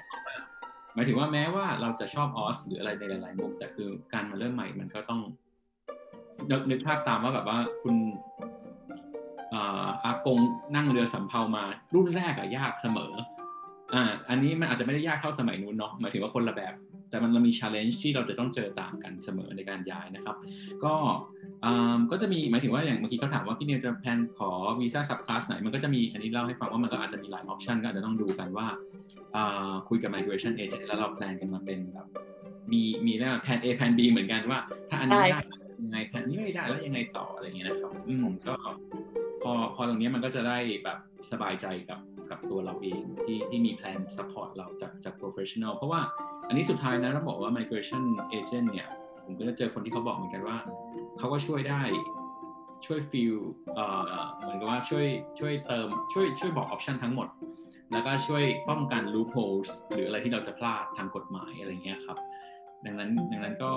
หมายถึงว่าแม้ว่าเราจะชอบออสหรืออะไรในหลาย ๆ มุมแต่คือการมาเริ่มใหม่มันก็ต้องนึกนึกภาพตามว่าแบบว่าคุณอ่าอากงนั่งเรือสำเภามา รุ่นแรกอะยากเสมออ่าอันนี้มันอาจจะไม่ได้ยากเท่าสมัยนู้นเนาะหมายถึงว่าคนละแบบ แต่มันเรามี challenge ที่เราจะต้องเจอต่างกันเสมอในการย้ายนะครับ ก็อ่าก็จะมีหมายถึงว่าอย่างเมื่อกี้เขาถามว่าพี่เนยจะ plan ขอวีซ่า subclass ไหน มันก็จะมีอันนี้เล่าให้ฟังว่ามันก็อาจจะมีหลาย option ก็อาจจะต้องดูกันว่าอ่าคุยกับ migration agent แล้วเรา plan กันมาเป็นแบบมีมีเรียกว่าแผน A แผน B เหมือนกันว่า ถ้าอันนี้ได้ได้ยังไงแผนนี้ไม่ได้แล้วยังไงต่ออะไรอย่างเงี้ยนะครับอืมก็พอพอตรงเนี้ยมันก็จะได้แบบสบายใจกับกับตัวเราเองที่ที่มี plan support เราจากจาก professional เพราะว่า อันนี้สุดท้ายนะเราบอกว่า migration agent เนี่ย ผมก็จะเจอคนที่เขาบอกเหมือนกันว่า เขาก็ช่วยได้ช่วย fillเหมือนกับว่าช่วยช่วยเติมช่วยช่วยบอกออปชันทั้งหมด แล้วก็ช่วยป้องกัน loopholes หรืออะไรที่เราจะพลาดทางกฎหมายอะไรเงี้ยครับ ดังนั้นดังนั้นก็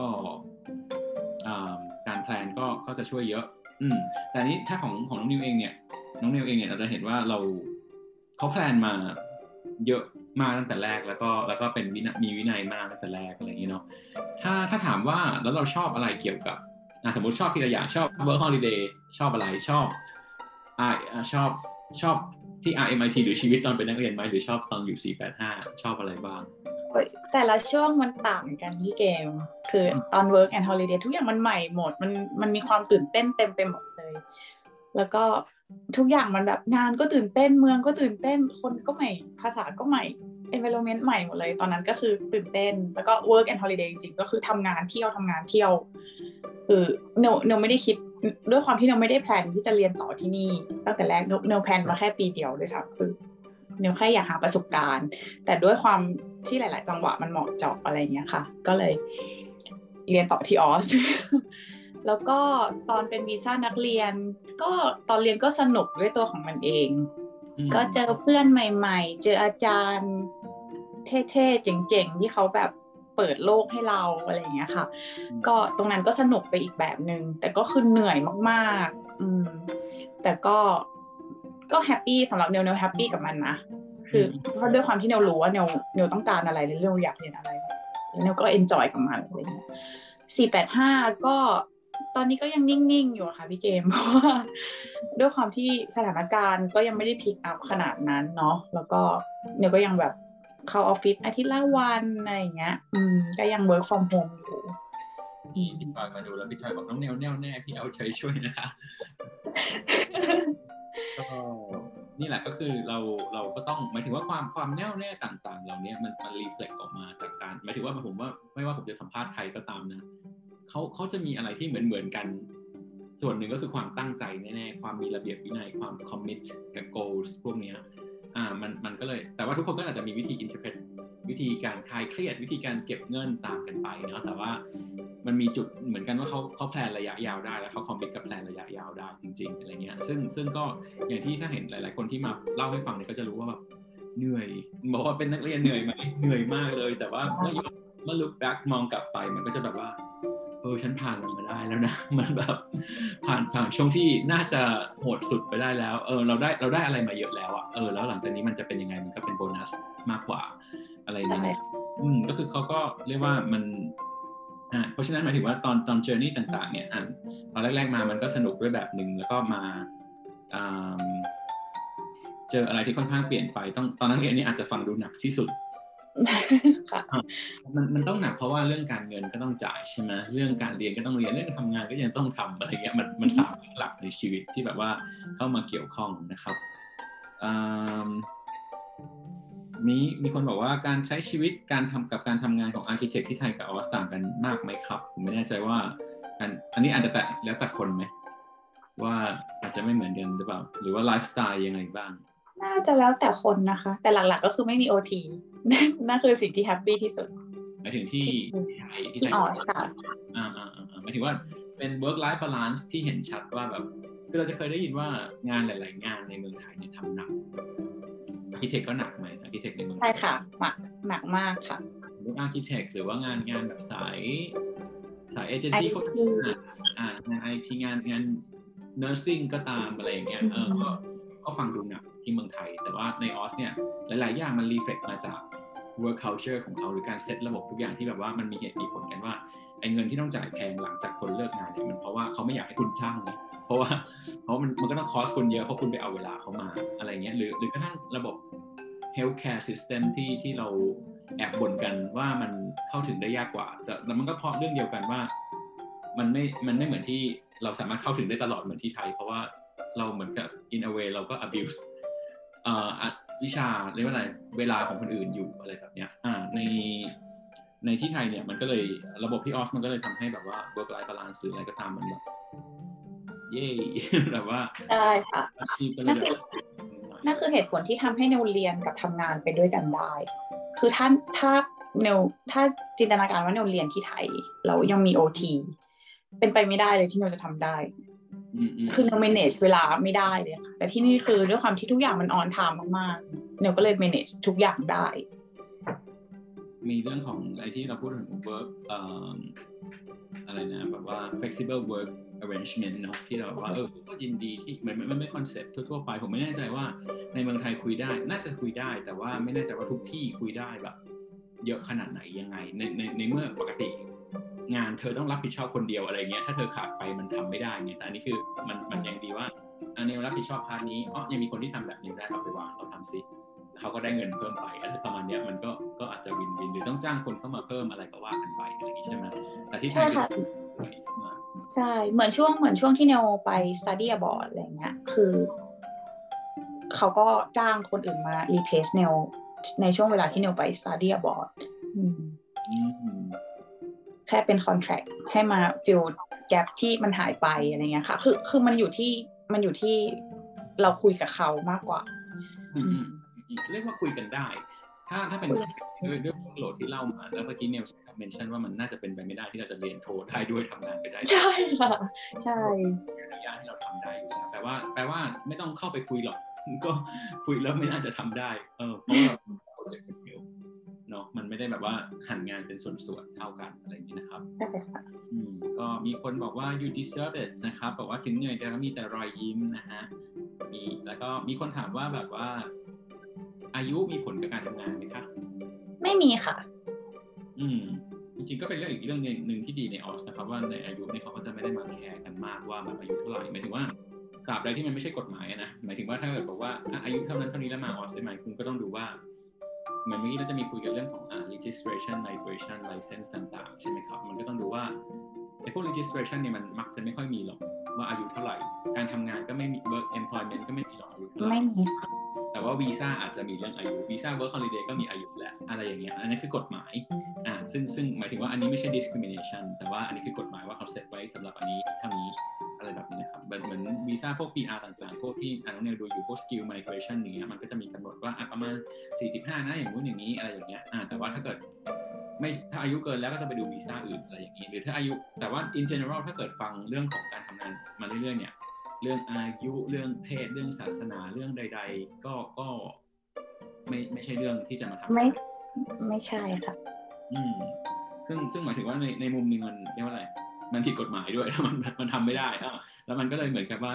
การแพลนก็ก็จะช่วยเยอะอืมแต่อันนี้ถ้าของของน้องนิวเองเนี่ยน้องนิวเองเนี่ยเราจะเห็นว่าเราเขาแพลนมาเยอะ มากตั้งแต่แรกแล้วก็แล้วก็เป็นวินมีวินัยมากตั้งแต่แรกอะไรอย่างนี้เนาะถ้าถ้าถามว่าแล้วเราชอบอะไรเกี่ยวกับสมมติชอบทีละอย่างชอบ work holiday ชอบอะไรชอบอ่าชอบชอบที่ RMIT หรือชีวิตตอนเป็นนักเรียนไหมหรือชอบตอนอยู่ 485 ชอบอะไรบ้าง แต่ละช่วงมันต่างกันที่เกม คือตอน work and holiday ทุกอย่างมันใหม่หมด มันมันมีความตื่นเต้นเต็มไปหมด แล้วก็ทุกอย่างมันแบบงานก็ตื่นเต้นเมืองก็ตื่นเต้นคนก็ใหม่ภาษาก็ใหม่ environment ใหม่หมดเลย ตอนนั้นก็คือตื่นเต้น แล้วก็ work and holiday จริงๆ ก็คือทำงานเที่ยวทำงานเที่ยวคือเนเนไม่ได้คิดด้วยความที่เนไม่ได้ plan ที่จะเรียนต่อที่นี่ ตั้งแต่แรกเนเน plan มาแค่ปีเดียวด้วยซ้ำคือเนแค่อยากหาประสบการณ์ แต่ด้วยความที่หลาย ๆ จังหวะมันเหมาะเจาะอะไรเงี้ยค่ะ ก็เลยเรียนต่อที่ออส แล้วก็ตอนเป็นวีซ่านักเรียน ก็ตอนเรียนก็สนุกด้วยตัวของมันเองอืมก็เจอเพื่อนใหม่ ๆ เจออาจารย์เท่ๆ เจ๋งๆ ที่เขาแบบเปิดโลกให้เราอะไรอย่างเงี้ยค่ะ ก็ตรงนั้นก็สนุกไปอีกแบบหนึ่งแต่ก็คือเหนื่อยมากๆ อืม แต่ก็ก็ happy สำหรับเนวเนว happy กับมันนะคือเพราะด้วยความที่เนวรู้ว่าเนวเนวต้องการอะไรหรือเนวอยากเรียนอะไรแล้วเนวก็ enjoy กับมันอะไรเงี้ยสี่แปดห้าก็ ตอนนี้ก็ยังนิ่งๆอยู่ค่ะพี่เกมเพราะว่าด้วยความที่สถานการณ์ก็ยังไม่ได้ pick up ขนาดนั้นเนาะแล้วก็เนวก็ยังแบบเข้าออฟฟิศอาทิตย์ละวันอะไรอย่างเงี้ย อืมก็ยัง work from home อยู่พี่พี่จอยมาดูแล้วพี่จอยบอกน้องแนวแน่วแน่พี่เอาใจช่วยนะคะก็นี่แหละก็คือเราเราก็ต้องหมายถึงว่าความความแน่วแน่ต่าง ๆ เหล่านี้มันมันรีเฟล็กออกมาจากการหมายถึงว่าผมว่าไม่ว่าผมจะสัมภาษณ์ใครก็ตามนะ เขาเขาจะมีอะไรที่เหมือนเหมือนกัน ส่วนหนึ่งก็คือความตั้งใจแน่ๆความมีระเบียบวินัยความ commit กับ goals พวกเนี้ยอ่ามันมันก็เลย แต่ว่าทุกคนก็อาจจะมีวิธี interpret วิธีการคลายเครียด วิธีการเก็บเงินต่างกันไปเนาะแต่ว่ามันมีจุดเหมือนกันว่าเขาเขา plan ระยะยาวได้แล้วเขา commit กับ plan ระยะยาวได้จริง ๆอะไรเงี้ยซึ่งซึ่งก็อย่างที่ถ้าเห็นหลาย ๆ คนที่มาเล่าให้ฟังเนี่ยก็จะรู้ว่าแบบเหนื่อยบอกว่าเป็นนักเรียนเหนื่อยไหมเหนื่อยมากเลย แต่ว่าเมื่อเมื่อ look back มองกลับไปมันก็จะแบบว่า เออฉันผ่านมันมาได้แล้วนะมันแบบผ่านผ่านช่วงที่น่าจะโหดสุดไปได้แล้วเออเราได้เราได้อะไรมาเยอะแล้วอะเออแล้วหลังจากนี้มันจะเป็นยังไงมันก็เป็นโบนัสมากกว่าอะไรอย่างเงี้ยอืมก็คือเขาก็เรียกว่ามันอ่าเพราะฉะนั้นหมายถึงว่าตอนตอนเจอร์นี่ต่าง ๆ เนี่ยอ่านตอนแรก ๆมามันก็สนุกด้วยแบบหนึ่งแล้วก็มาอ่าเจออะไรที่ค่อนข้างเปลี่ยนไปต้องตอนนั้นเรียนนี่อาจจะฟังดูหนักที่สุด ค่ะมันมันต้องหนักเพราะว่าเรื่องการเงินก็ต้องจ่ายใช่ไหมเรื่องการเรียนก็ต้องเรียนเรื่องทำงานก็ยังต้องทำอะไรเงี้ยมันมันสามหลักในชีวิตที่แบบว่าเข้ามาเกี่ยวข้องนะครับอืมมีมีคนบอกว่าการใช้ชีวิตการทำกับการทำงานของ architect ที่ไทยกับออสต่างกันมากไหมครับ ผมไม่แน่ใจว่าอันอันนี้อาจจะแต่แล้วแต่คนไหมว่าอาจจะไม่เหมือนกันหรือเปล่า หรือว่าไลฟ์สไตล์ยังไงบ้าง น่าจะแล้วแต่คนนะคะ แต่หลักๆก็คือไม่มีโอที นั่นคือสิ่งที่ happy ที่สุดหมายถึงที่ที่ไทยที่ไทยออสค่ะอ่าอ่าอ่าอ่าหมายถึงว่าเป็น work life balance ที่เห็นชัดว่าแบบคือเราจะเคยได้ยินว่างานหลาย ๆ งานในเมืองไทยเนี่ยทำหนัก architect ก็หนักไหม architect ในเมืองไทยใช่ค่ะหนักหนักมากค่ะเรื่อง architect หรือว่างานงานแบบสาย สายเอเจนซี่ IT ก็หนักอ่างานไอทีงานงาน nursing ก็ตามอะไรอย่างเงี้ยเออก็ก็ฟังดูหนักที่เมืองไทย แต่ว่าในออสเนี่ยหลาย ๆ อย่างมัน reflect มาจาก work culture ของเขาหรือการเซตระบบทุกอย่างที่แบบว่ามันมีเหตุมีผลกันว่าไอ้เงินที่ต้องจ่ายแพงหลังจากคนเลิกงานเนี่ยมันเพราะว่าเขาไม่อยากให้คุณจ้างไงเพราะว่าเพราะมันมันก็ต้องคอสคุณเยอะเพราะคุณไปเอาเวลาเขามาอะไรเงี้ยหรือหรือกระทั่งระบบ healthcare system ที่ที่เราแอบบ่นกันว่ามันเข้าถึงได้ยากกว่า แต่แต่มันก็เพราะเรื่องเดียวกันว่า มันไม่มันไม่เหมือนที่เราสามารถเข้าถึงได้ตลอดเหมือนที่ไทย เพราะว่าเราเหมือนกับ in a way เราก็ abuse อ่ออะ วิชาเรียกว่าอะไรเวลาของคนอื่นอยู่อะไรแบบเนี้ยอ่าในในที่ไทยเนี่ยมันก็เลยระบบที่ออสมันก็เลยทำให้แบบว่า work life balance หรืออะไรก็ตามมันแบบเย่แบบว่าได้ค่ะอาชีพก็เลนั่ยนแบคือบนั่นคือเหตุผลที่ทำให้เนวเรียนกับทำงานไปด้วยกันได้ คือถ้าถ้าเนวถ้าจินตนาการว่าเนวเรียนที่ไทย แล้วยังมีโอทีเป็นไปไม่ได้เลยที่เนวจะทำได้อืมอืม คือเนว manage เวลาไม่ได้เลยค่ะแต่ที่นี่คือด้วยความที่ทุกอย่างมัน on time มากๆเนวก็เลย manage ทุกอย่างได้ มีเรื่องของไอ้ที่เราพูดถึง work เอ่ออะไรนะแบบว่า flexible work arrangement เนาะที่เราแบบว่าเออก็ยินดีที่มันมันมันไม่คอนเซ็ปต์ทั่วๆไป ผมไม่แน่ใจว่าในเมืองไทยคุยได้ น่าจะคุยได้ แต่ว่าไม่แน่ใจว่าทุกที่คุยได้แบบ เยอะขนาดไหนยังไงในในในเมื่อปกติ งานเธอต้องรับผิดชอบคนเดียวอะไรเงี้ยถ้าเธอขาดไปมันทำไม่ได้ไงแต่อันนี้คือมันมันยังดีว่าอันนี้รับผิดชอบ part นี้อ๋อยังมีคนที่ทำแบบนี้ได้เอาไปวางเราทำซิเขาก็ได้เงินเพิ่มไปอะไรประมาณเนี้ยมันก็ก็อาจจะ win-win หรือต้องจ้างคนเข้ามาเพิ่มอะไรก็ว่ากันไปอะไรอย่างนี้ใช่ไหมแต่ที่ไทใช่ค่ะคือมาใช่เหมือนช่วงเหมือนช่วงที่เนวไป study abroad อะไรเงี้ยคือเขาก็จ้างคนอื่นมา replace เนวในช่วงเวลาที่เนวไป study abroad อืมอืมแค่เป็น contract ให้มา fill gap ที่มันหายไปอะไรเงี้ยค่ะ คือคือมันอยู่ที่มันอยู่ที่เราคุยกับเขามากกว่าอืมอืมอืมเรียกว่าคุยกันได้ ถ้าถ้าเป็นด้วยด้วยโหลดที่เล่ามา แล้วเมื่อกี้เนี่ยเมนชั่นว่ามันน่าจะเป็นไปไม่ได้ที่เราจะเรียนโทได้ด้วยทำงานไปได้ ใช่ค่ะใช่อนุญาตให้เราทำได้อยู่แล้วแปลว่า แปลว่าไม่ต้องเข้าไปคุยหรอกก็คุยแล้วไม่น่าจะทำได้ เออเพราะว่าโปรเจกต์เป็นเดียวเนาะ มันไม่ได้แบบว่าหันงานเป็นส่วนๆเท่ากันอะไรอย่างนี้นะครับใช่ค่ะอืมก็มีคนบอกว่า you deserve it นะครับบอกว่าถึงเหนื่อยแต่ก็มีแต่รอยยิ้มนะฮะมีแล้วก็มีคนถามว่าแบบว่า อายุมีผลกับการทำงานไหมคะไม่มีค่ะ อืมจริงๆก็เป็นเรื่องอีกเรื่องหนึ่งที่ดีในออสนะครับ ว่าในอายุเนี่ยเขาก็จะไม่ได้มาแคร์กันมากว่าแบบอายุเท่าไหร่หมายถึงว่าตราบใดที่มันไม่ใช่กฎหมายอะนะหมายถึงว่าถ้าเกิดบอกว่าอะอายุเท่านั้นเท่านี้แล้วมาออสได้ไหมคุณก็ต้องดูว่า เหมือนเมื่อกี้เราจะมีคุยกันเรื่องของอ่า registration migration license ต่างๆ ใช่ไหมครับ มันก็ต้องดูว่าไอ้พวก registration เนี่ยมันมักจะไม่ค่อยมีหรอกว่าอายุเท่าไหร่ การทำงานก็ไม่มี work employment ก็ไม่มีหรอกอายุเท่าไหร่ไม่มีค่ะแต่ว่าวีซ่าอาจจะมีเรื่องอายุวีซ่า work holiday ก็มีอายุแหละอะไรอย่างเงี้ยอันนี้คือกฎหมายอ่าซึ่งซึ่งหมายถึงว่าอันนี้ไม่ใช่ discrimination แต่ว่าอันนี้คือกฎหมายว่าเขาเซตไว้สำหรับอันนี้เท่านี้ อะไรแบบนี้นะครับเหมือนเหมือนวีซ่าพวก PR ต่างๆ พวกที่อ่านน้องเนวดูอยู่พวก skill migration อย่างเงี้ยมันก็จะมีกำหนดว่าอะประมาณ 45 นะอย่างนู้นอย่างนี้อะไรอย่างเงี้ยอ่าแต่ว่าถ้าเกิดไม่ถ้าอายุเกินแล้วก็ต้องไปดูวีซ่าอื่นอะไรอย่างนี้ หรือถ้าอายุแต่ว่า in general ถ้าเกิดฟังเรื่องของการทำงานมาเรื่อยๆเนี่ยเรื่องอายุเรื่องเพศเรื่องศาสนาเรื่องใด ๆ ก็ก็ไม่ไม่ใช่เรื่องที่จะมาทำไม่ไม่ใช่ค่ะ อืมซึ่งซึ่งหมายถึงว่าในในมุมหนึงมันเรียกว่าอะไร มันผิดกฎหมายด้วยแล้วมันมันทำไม่ได้อะแล้วมันก็เลยเหมือนกับว่า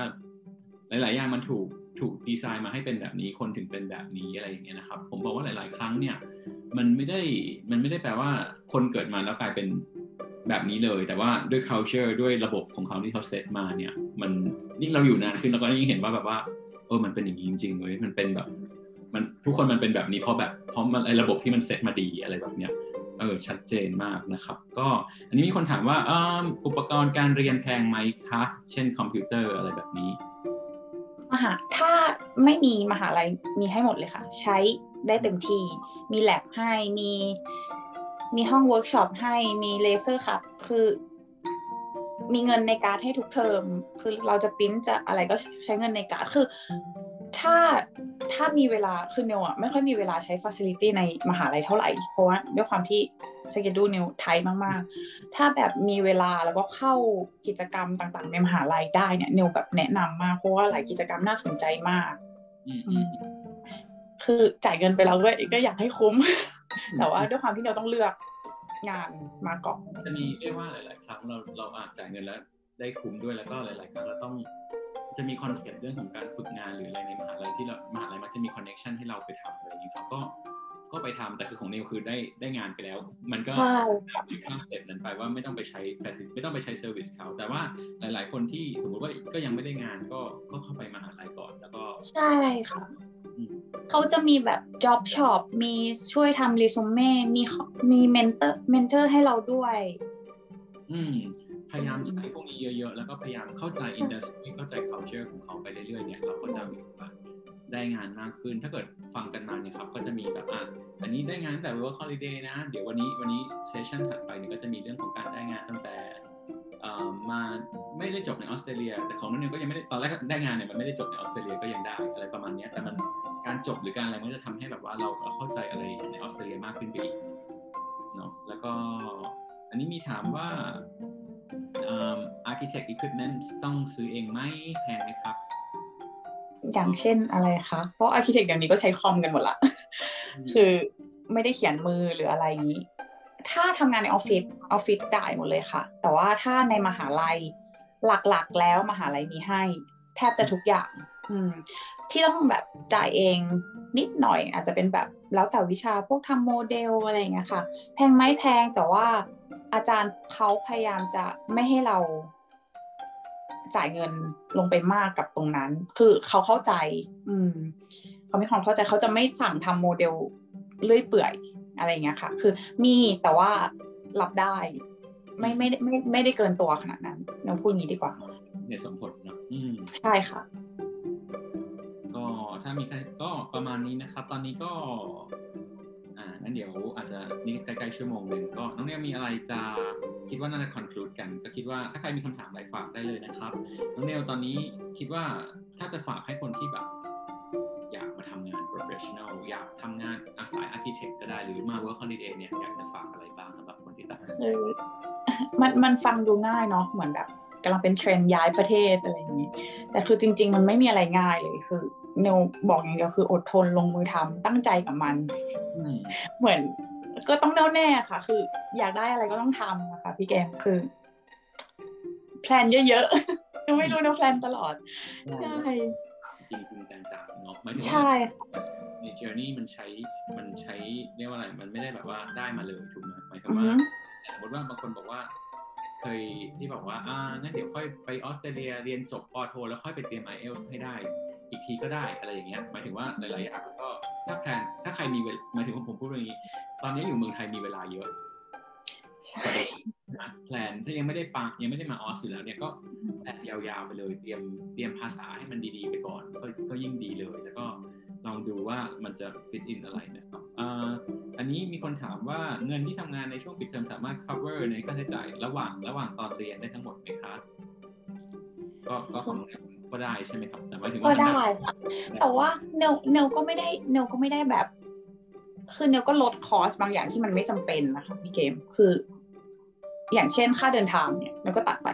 หลาย ๆ อย่างมันถูกถูกดีไซน์มาให้เป็นแบบนี้คนถึงเป็นแบบนี้อะไรอย่างเงี้ยนะครับ ผมบอกว่าหลาย ๆ ครั้งเนี่ย มันไม่ได้มันไม่ได้แปลว่าคนเกิดมาแล้วกลายเป็นแบบนี้เลย แต่ว่าด้วย culture ด้วยระบบของเขาที่เขาเซตมาเนี่ย มันยิ่งเราอยู่นานขึ้นเราก็ยิ่งเห็นว่าแบบว่าเออมันเป็นอย่างนี้จริงๆเว้ยมันเป็นแบบ มันทุกคนมันเป็นแบบนี้เพราะแบบเพราะมันไอ้ระบบที่มันเซตมาดีอะไรแบบเนี้ย เออชัดเจนมากนะครับ ก็อันนี้มีคนถามว่าอุปกรณ์การเรียนแพงไหมคะ เช่นคอมพิวเตอร์อะไรแบบนี้มหาถ้าไม่มีมหาลัยมีให้หมดเลยค่ะ ใช้ได้เต็มที่ มีแลบให้มีมีห้องเวิร์กช็อปให้มี laser cut คือ มีเงินในการ์ดให้ทุกเทอม คือเราจะปริ้นจะอะไรก็ใช้เงินในการ์ดคือ ถ้าถ้ามีเวลาคือเนวอะไม่ค่อยมีเวลาใช้ฟัซิลิตี้ในมหาลัยเท่าไหร่ เพราะว่าด้วยความที่สเกดูเนวไทยมากๆ ถ้าแบบมีเวลาแล้วก็เข้ากิจกรรมต่างๆ ในมหาลัยได้เนี่ยเนวแบบแนะนำมาก เพราะว่าหลายกิจกรรมน่าสนใจมากอืมอืมคือจ่ายเงินไปแล้วด้วยก็อยากให้คุ้ม แต่ว่าด้วยความที่เราต้องเลือกงานมาก่อนจะมีเรียกว่าหลาย ๆ ครั้งเราเราอาจจ่ายเงินแล้วได้คุ้มด้วยแล้วก็หลาย ๆ ครั้งเราต้อง จะมีคอนเซ็ปต์เรื่องของการฝึกงานหรืออะไรในมหาลัยที่เรามหาลัยมักจะมี connection ให้เราไปทำอะไรอย่างนี้ครับก็ก็ไปทำแต่คือของเนวคือได้ได้งานไปแล้ว มันก็ใช่มีคอนเซ็ปต์นั้นไปว่าไม่ต้องไปใช้ facility ไม่ต้องไปใช้ service เขา แต่ว่าหลาย ๆ คนที่สมมติว่าก็ยังไม่ได้งานก็ก็เข้าไปมหาลัยก่อนแล้วก็ใช่ค่ะอืมเขาจะมีแบบ job shop มีช่วยทำ resume มีมี mentor mentor ให้เราด้วย อืม พยายามใช้พวกนี้เยอะๆ แล้วก็พยายามเข้าใจอินดัสทรีเข้าใจ culture ของเขาไปเรื่อยๆ เนี่ย เราก็จะมีโอกาสได้งานมากขึ้น ถ้าเกิดฟังกันมาเนี่ยครับ ก็จะมีแบบอะ อันนี้ได้งานตั้งแต่ work holiday นะ เดี๋ยววันนี้วันนี้เซสชันถัดไปเนี่ยก็จะมีเรื่องของการได้งานตั้งแต่เอ่อมาไม่ได้จบในออสเตรเลีย แต่ของนั่นเองก็ยังไม่ได้ตอนแรกได้งานเนี่ยมันไม่ได้จบในออสเตรเลียก็ยังได้อะไรประมาณเนี้ยแต่มันการจบหรือการอะไรมันจะทำให้แบบว่าเราเราเข้าใจอะไรในออสเตรเลียมากขึ้นไปอีกเนาะแล้วก็อันนี้มีถามว่าอ่า architect equipment ต้องซื้อเองไหมแพงไหมครับ อย่างเช่นอะไรคะ เพราะ architect เดี๋ยวนี้ก็ใช้คอมกันหมดละ คือไม่ได้เขียนมือหรืออะไรอย่างนี้ ถ้าทำงานในออฟฟิศออฟฟิศจ่ายหมดเลยค่ะ แต่ว่าถ้าในมหาลัยหลักๆแล้วมหาลัยมีให้ แทบจะทุกอย่าง อืมที่ต้องแบบจ่ายเองนิดหน่อย อาจจะเป็นแบบแล้วแต่วิชาพวกทำโมเดลอะไรอย่างเงี้ยค่ะ แพงไหมแพงแต่ว่า อาจารย์เขาพยายามจะไม่ให้เราจ่ายเงินลงไปมากกับตรงนั้น คือเขาเข้าใจ อืมเขามีความเข้าใจเขาจะไม่สั่งทำโมเดลเลื่อยเปื่อยอะไรอย่างเงี้ยค่ะ คือมีแต่ว่ารับได้ ไม่ไม่ไม่ไม่ไม่ได้เกินตัวขนาดนั้นเราพูดอย่างนี้ดีกว่าในสมผลเนอะอืมใช่ค่ะ ก็ถ้ามีใครก็ประมาณนี้นะครับ ตอนนี้ก็ อ่างั้นเดี๋ยวอาจจะนี่ใกล้ๆชั่วโมงหนึ่งก็น้องเนี่ยมีอะไรจะคิดว่าน่าจะ conclude กัน ก็คิดว่าถ้าใครมีคำถามอะไรฝากได้เลยนะครับ น้องเนลตอนนี้คิดว่าถ้าจะฝากให้คนที่แบบ อยากมาทำงาน professional อยากทำงานอาสาย architect ก็ได้หรือมา work holiday เนี่ยอยากจะฝากอะไรบ้างสำหรับคนที่ตัดสินใจมันมันฟังดูง่ายเนาะเหมือนแบบกำลังเป็นเทรนย้ายประเทศอะไรอย่างนี้ แต่คือจริง ๆ มันไม่มีอะไรง่ายเลยคือ เนวบอกอย่างเดียวคืออดทนลงมือทำตั้งใจกับมันอืมเหมือน ก็ต้องแน่วแน่ค่ะ คือ อยากได้อะไรก็ต้องทำนะคะพี่แกมคือแพลนเยอะๆยังไม่รู้นะแพลนตลอดใช่จริงจริงจังๆเนาะหมายถึงใช่ว่าใน journey มันใช้มันใช้เรียกว่าอะไรมันไม่ได้แบบว่าได้มาเลยถูกไหมหมายถึงอือว่าฮึสมมติว่าบางคนบอกว่า เคยที่บอกว่าอ่างั้นเดี๋ยวค่อยไปออสเตรเลียเรียนจบปอโท แล้วค่อยไปเตรียม IELTS ให้ได้ อีกทีก็ได้อะไรอย่างเงี้ยหมายถึงว่าหลายๆอย่างก็ถ้าแพลนถ้าใครมีเวลหมายถึงว่าผมพูดเรื่องนี้ ตอนนี้อยู่เมืองไทยมีเวลาเยอะใช่นะแพลนถ้ายังไม่ได้ปังยังไม่ได้มาออสอยู่แล้วเนี่ยก็แพลนยาวๆไปเลยเตรียมเตรียมภาษาให้มันดีๆไปก่อนก็ก็ยิ่งดีเลย แล้วก็ลองดูว่ามันจะ fit in อะไรนะครับอ่า อันนี้มีคนถามว่าเงินที่ทำงานในช่วงปิดเทอมสามารถ cover ในค่าใช้จ่ายระหว่างระหว่างตอนเรียนได้ทั้งหมดไหมคะก็ก็ของก็ได้ใช่ไหมครับแต่หมายถึงก็ว่ามันได้ค่ะแต่ว่าเนลเนลก็ไม่ได้เนลก็ไม่ได้แบบ คือเนลก็ลดคอสบางอย่างที่มันไม่จำเป็นนะคะพี่เกมคือ อย่างเช่นค่าเดินทางเนี่ยเนลก็ตัดไป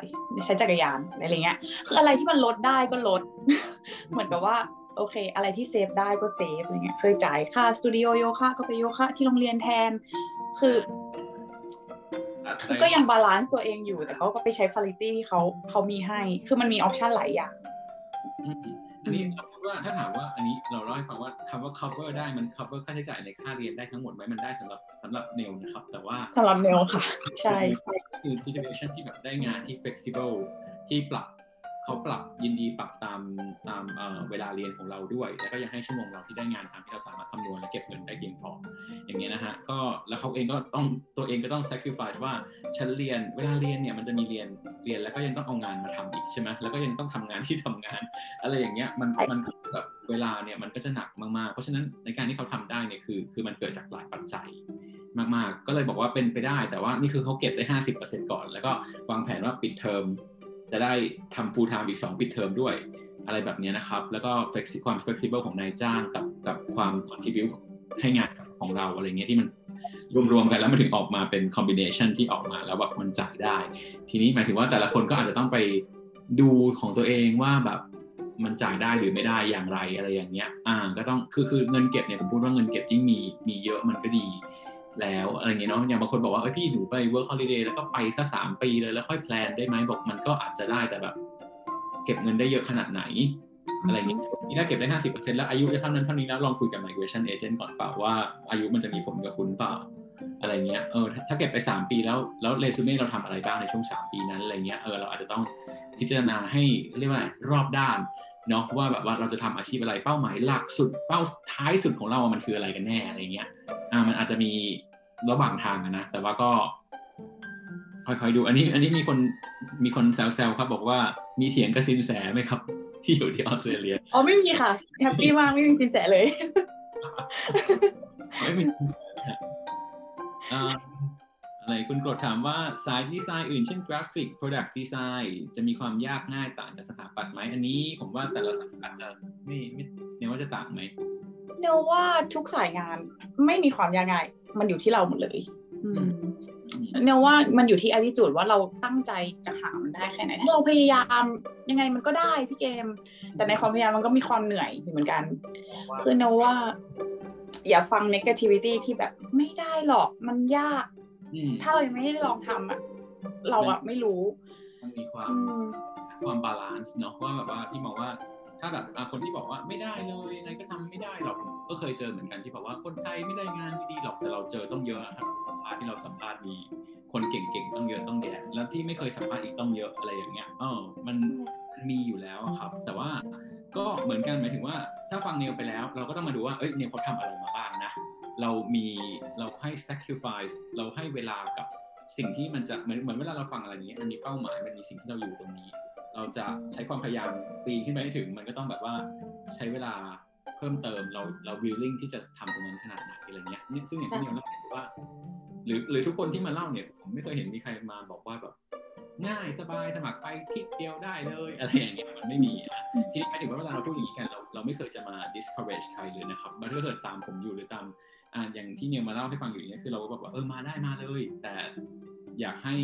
ใช้จักรยานอะไรเงี้ย คืออะไรที่มันลดได้ก็ลด เหมือนกับว่า โอเค อะไรที่ save ได้ก็ save อะไรเงี้ยเคยจ่ายค่าสตูดิโอโยคะก็ไปโยคะที่โรงเรียนแทน คือคือก็ยัง balance ตัวเองอยู่ แต่เขาก็ไปใช้คุณภาพที่เขาเขามีให้ คือมันมี option หลายอย่างอืมอันนี้เราพูดว่าถ้าถามว่าอันนี้เราเล่าให้ฟังว่าคำว่า cover ได้มัน cover ค่าใช้จ่ายในค่าเรียนได้ทั้งหมดไหมมันได้สำหรับสำหรับเนวนะครับ แต่ว่าสำหรับเนวค่ะ ใช่คือ situation ที่แบบได้งานที่ flexible ที่ปรับ เขาปรับยินดีปรับตามตามเอ่อเวลาเรียนของเราด้วย แล้วก็ยังให้ชั่วโมงเราที่ได้งานตามที่เราสามารถคำนวณและเก็บเงินได้เพียงพออย่างเงี้ยนะฮะก็แล้วเขาเองก็ต้องตัวเองก็ต้อง sacrifice ว่าฉันเรียนเวลาเรียนเนี่ยมันจะมีเรียนเรียนแล้วก็ยังต้องเอางานมาทำอีกใช่ไหมแล้วก็ยังต้องทำงานที่ทำงาน อะไรอย่างเงี้ยมันมันแบบเวลาเนี่ยมันก็จะหนักมากๆ เพราะฉะนั้นในการที่เขาทำได้เนี่ยคือคือมันเกิดจากหลายปัจจัยมากๆ ก็เลยบอกว่าเป็นไปได้ แต่ว่านี่คือเขาเก็บได้ 50%ก่อน แล้วก็วางแผนว่าปิดเทอม จะได้ทำ full time อีก 2 ปิดเทอมด้วย อะไรแบบนี้นะครับ แล้วก็ flexi ความ flexible ของนายจ้างกับกับความ contribute ให้งานของเราอะไรเงี้ยที่มันรวมๆกันแล้วมันถึงออกมาเป็น combination ที่ออกมาแล้วแบบมันจ่ายได้ ทีนี้หมายถึงว่าแต่ละคนก็อาจจะต้องไปดูของตัวเองว่าแบบมันจ่ายได้หรือไม่ได้อย่างไรอะไรอย่างเงี้ย อ่า ก็ต้องคือคือเงินเก็บเนี่ยผมพูดว่าเงินเก็บยิ่มีมีเยอะมันก็ดี แล้วอะไรเงี้ยเนาะอย่างบางคนบอกว่าเอ้ยพี่หนูไป work holiday แล้วก็ไปสักสามปีเลยแล้วค่อยแพลนได้ไหมบอกมันก็อาจจะได้แต่แบบ เก็บเงินได้เยอะขนาดไหน อะไรเงี้ยนี่ถ้าเก็บได้ห้าสิบเปอร์เซ็นต์แล้วอายุจะเท่านั้นเท่านี้แล้วลองคุยกับ migration agent ก่อนเปล่าว่าอายุมันจะมีผลกับคุณเปล่าอะไรเงี้ย เออ ถ้าเก็บไป 3 ปีแล้ว แล้วเรซูเม่เราทำอะไรบ้างในช่วง 3 ปีนั้น อะไรเงี้ย เออ เราอาจจะต้องพิจารณาให้เรียกว่าอะไรรอบด้านเนาะว่าแบบว่าเราจะทำอาชีพอะไร เป้าหมายหลักสุด เป้าท้ายสุดของเรา มันคืออะไรกันแน่ อะไรเงี้ย อ่ามันอาจจะมีระหว่างทางอะนะแต่ว่าก็ค่อยๆดู อันนี้ อันนี้มีคนมีคนแซวๆครับ บอกว่ามีเถียงกับซินแสไหมครับ ที่อยู่ที่ออสเตรเลียอ๋อไม่มีค่ะ happy มากไม่มีซินแสเลยไม่มี อ่าอะไรคุณกรดถามว่าสายดีไซน์อื่นเช่น graphic Product Design จะมีความยากง่ายต่างจากสถาปัตย์ไหมอันนี้ผมว่าแต่ละสาขาจะไม่ไม่เนี่ยว่าจะต่างไหมเนว่าทุกสายงานไม่มีความยากง่ายมันอยู่ที่เราหมดเลยอืมอืมเนว่ามันอยู่ที่ attitude ว่าเราตั้งใจจะหามันได้แค่ไหนถ้าเราพยายามยังไงมันก็ได้พี่เกม แต่ในความพยายามมันก็มีความเหนื่อยอยู่เหมือนกันคือเนว่า อย่าฟัง negativity ที่แบบไม่ได้หรอกมันยากอืม ถ้าเรายังไม่ได้ลองทำอะ เราอะไม่รู้ มันมีความอืมความ balance เนาะว่าแบบว่าที่มองว่าถ้าแบบอะคนที่บอกว่าไม่ได้เลยยังไงก็ทำไม่ได้หรอกก็เคยเจอเหมือนกันที่บอกว่าคนไทยไม่ได้งานดีๆหรอกแต่เราเจอต้องเยอะอะครับสัมภาษณ์ที่เราสัมภาษณ์มีคนเก่งๆต้องเยอะต้องแยะแล้วที่ไม่เคยสัมภาษณ์อีกต้องเยอะอะไรอย่างเงี้ยเออมันมีอยู่แล้วอะครับ แต่ว่าก็เหมือนกันหมายถึงว่า ถ้าฟังเนวไปแล้ว เราก็ต้องมาดูว่าเอ้ยเนวเขาทำอะไรมาบ้างนะ เรามีเราให้ sacrifice เราให้เวลากับสิ่งที่มันจะเหมือนเหมือนเวลาเราฟังอะไรอย่างเงี้ยมันมีเป้าหมายมันมีสิ่งที่เราอยู่ตรงนี้ เราจะใช้ความพยายามปีนขึ้นไปให้ถึง มันก็ต้องแบบว่าใช้เวลาเพิ่มเติมเราเรา willing ที่จะทำตรงนั้นขนาดไหนอะไรเงี้ยเนี่ยซึ่งอย่างที่เนียเล่าว่า หรือหรือทุกคนที่มาเล่าเนี่ยผมไม่เคยเห็นมีใครมาบอกว่าแบบง่ายสบายสมัครไปคลิกเดียวได้เลยอะไรอย่างเงี้ยมันไม่มีนะทีนี้หมายถึงว่าเวลาเราพูดอย่างนี้กันเราเราไม่เคยจะมา discourage ใครเลยนะครับมันถ้าเกิดตามผมอยู่หรือตาม อ่าอย่างที่เนวมาเล่าให้ฟังอยู่อย่างเงี้ยคือเราก็บอกว่าเออมาได้มาเลย แต่อยากให้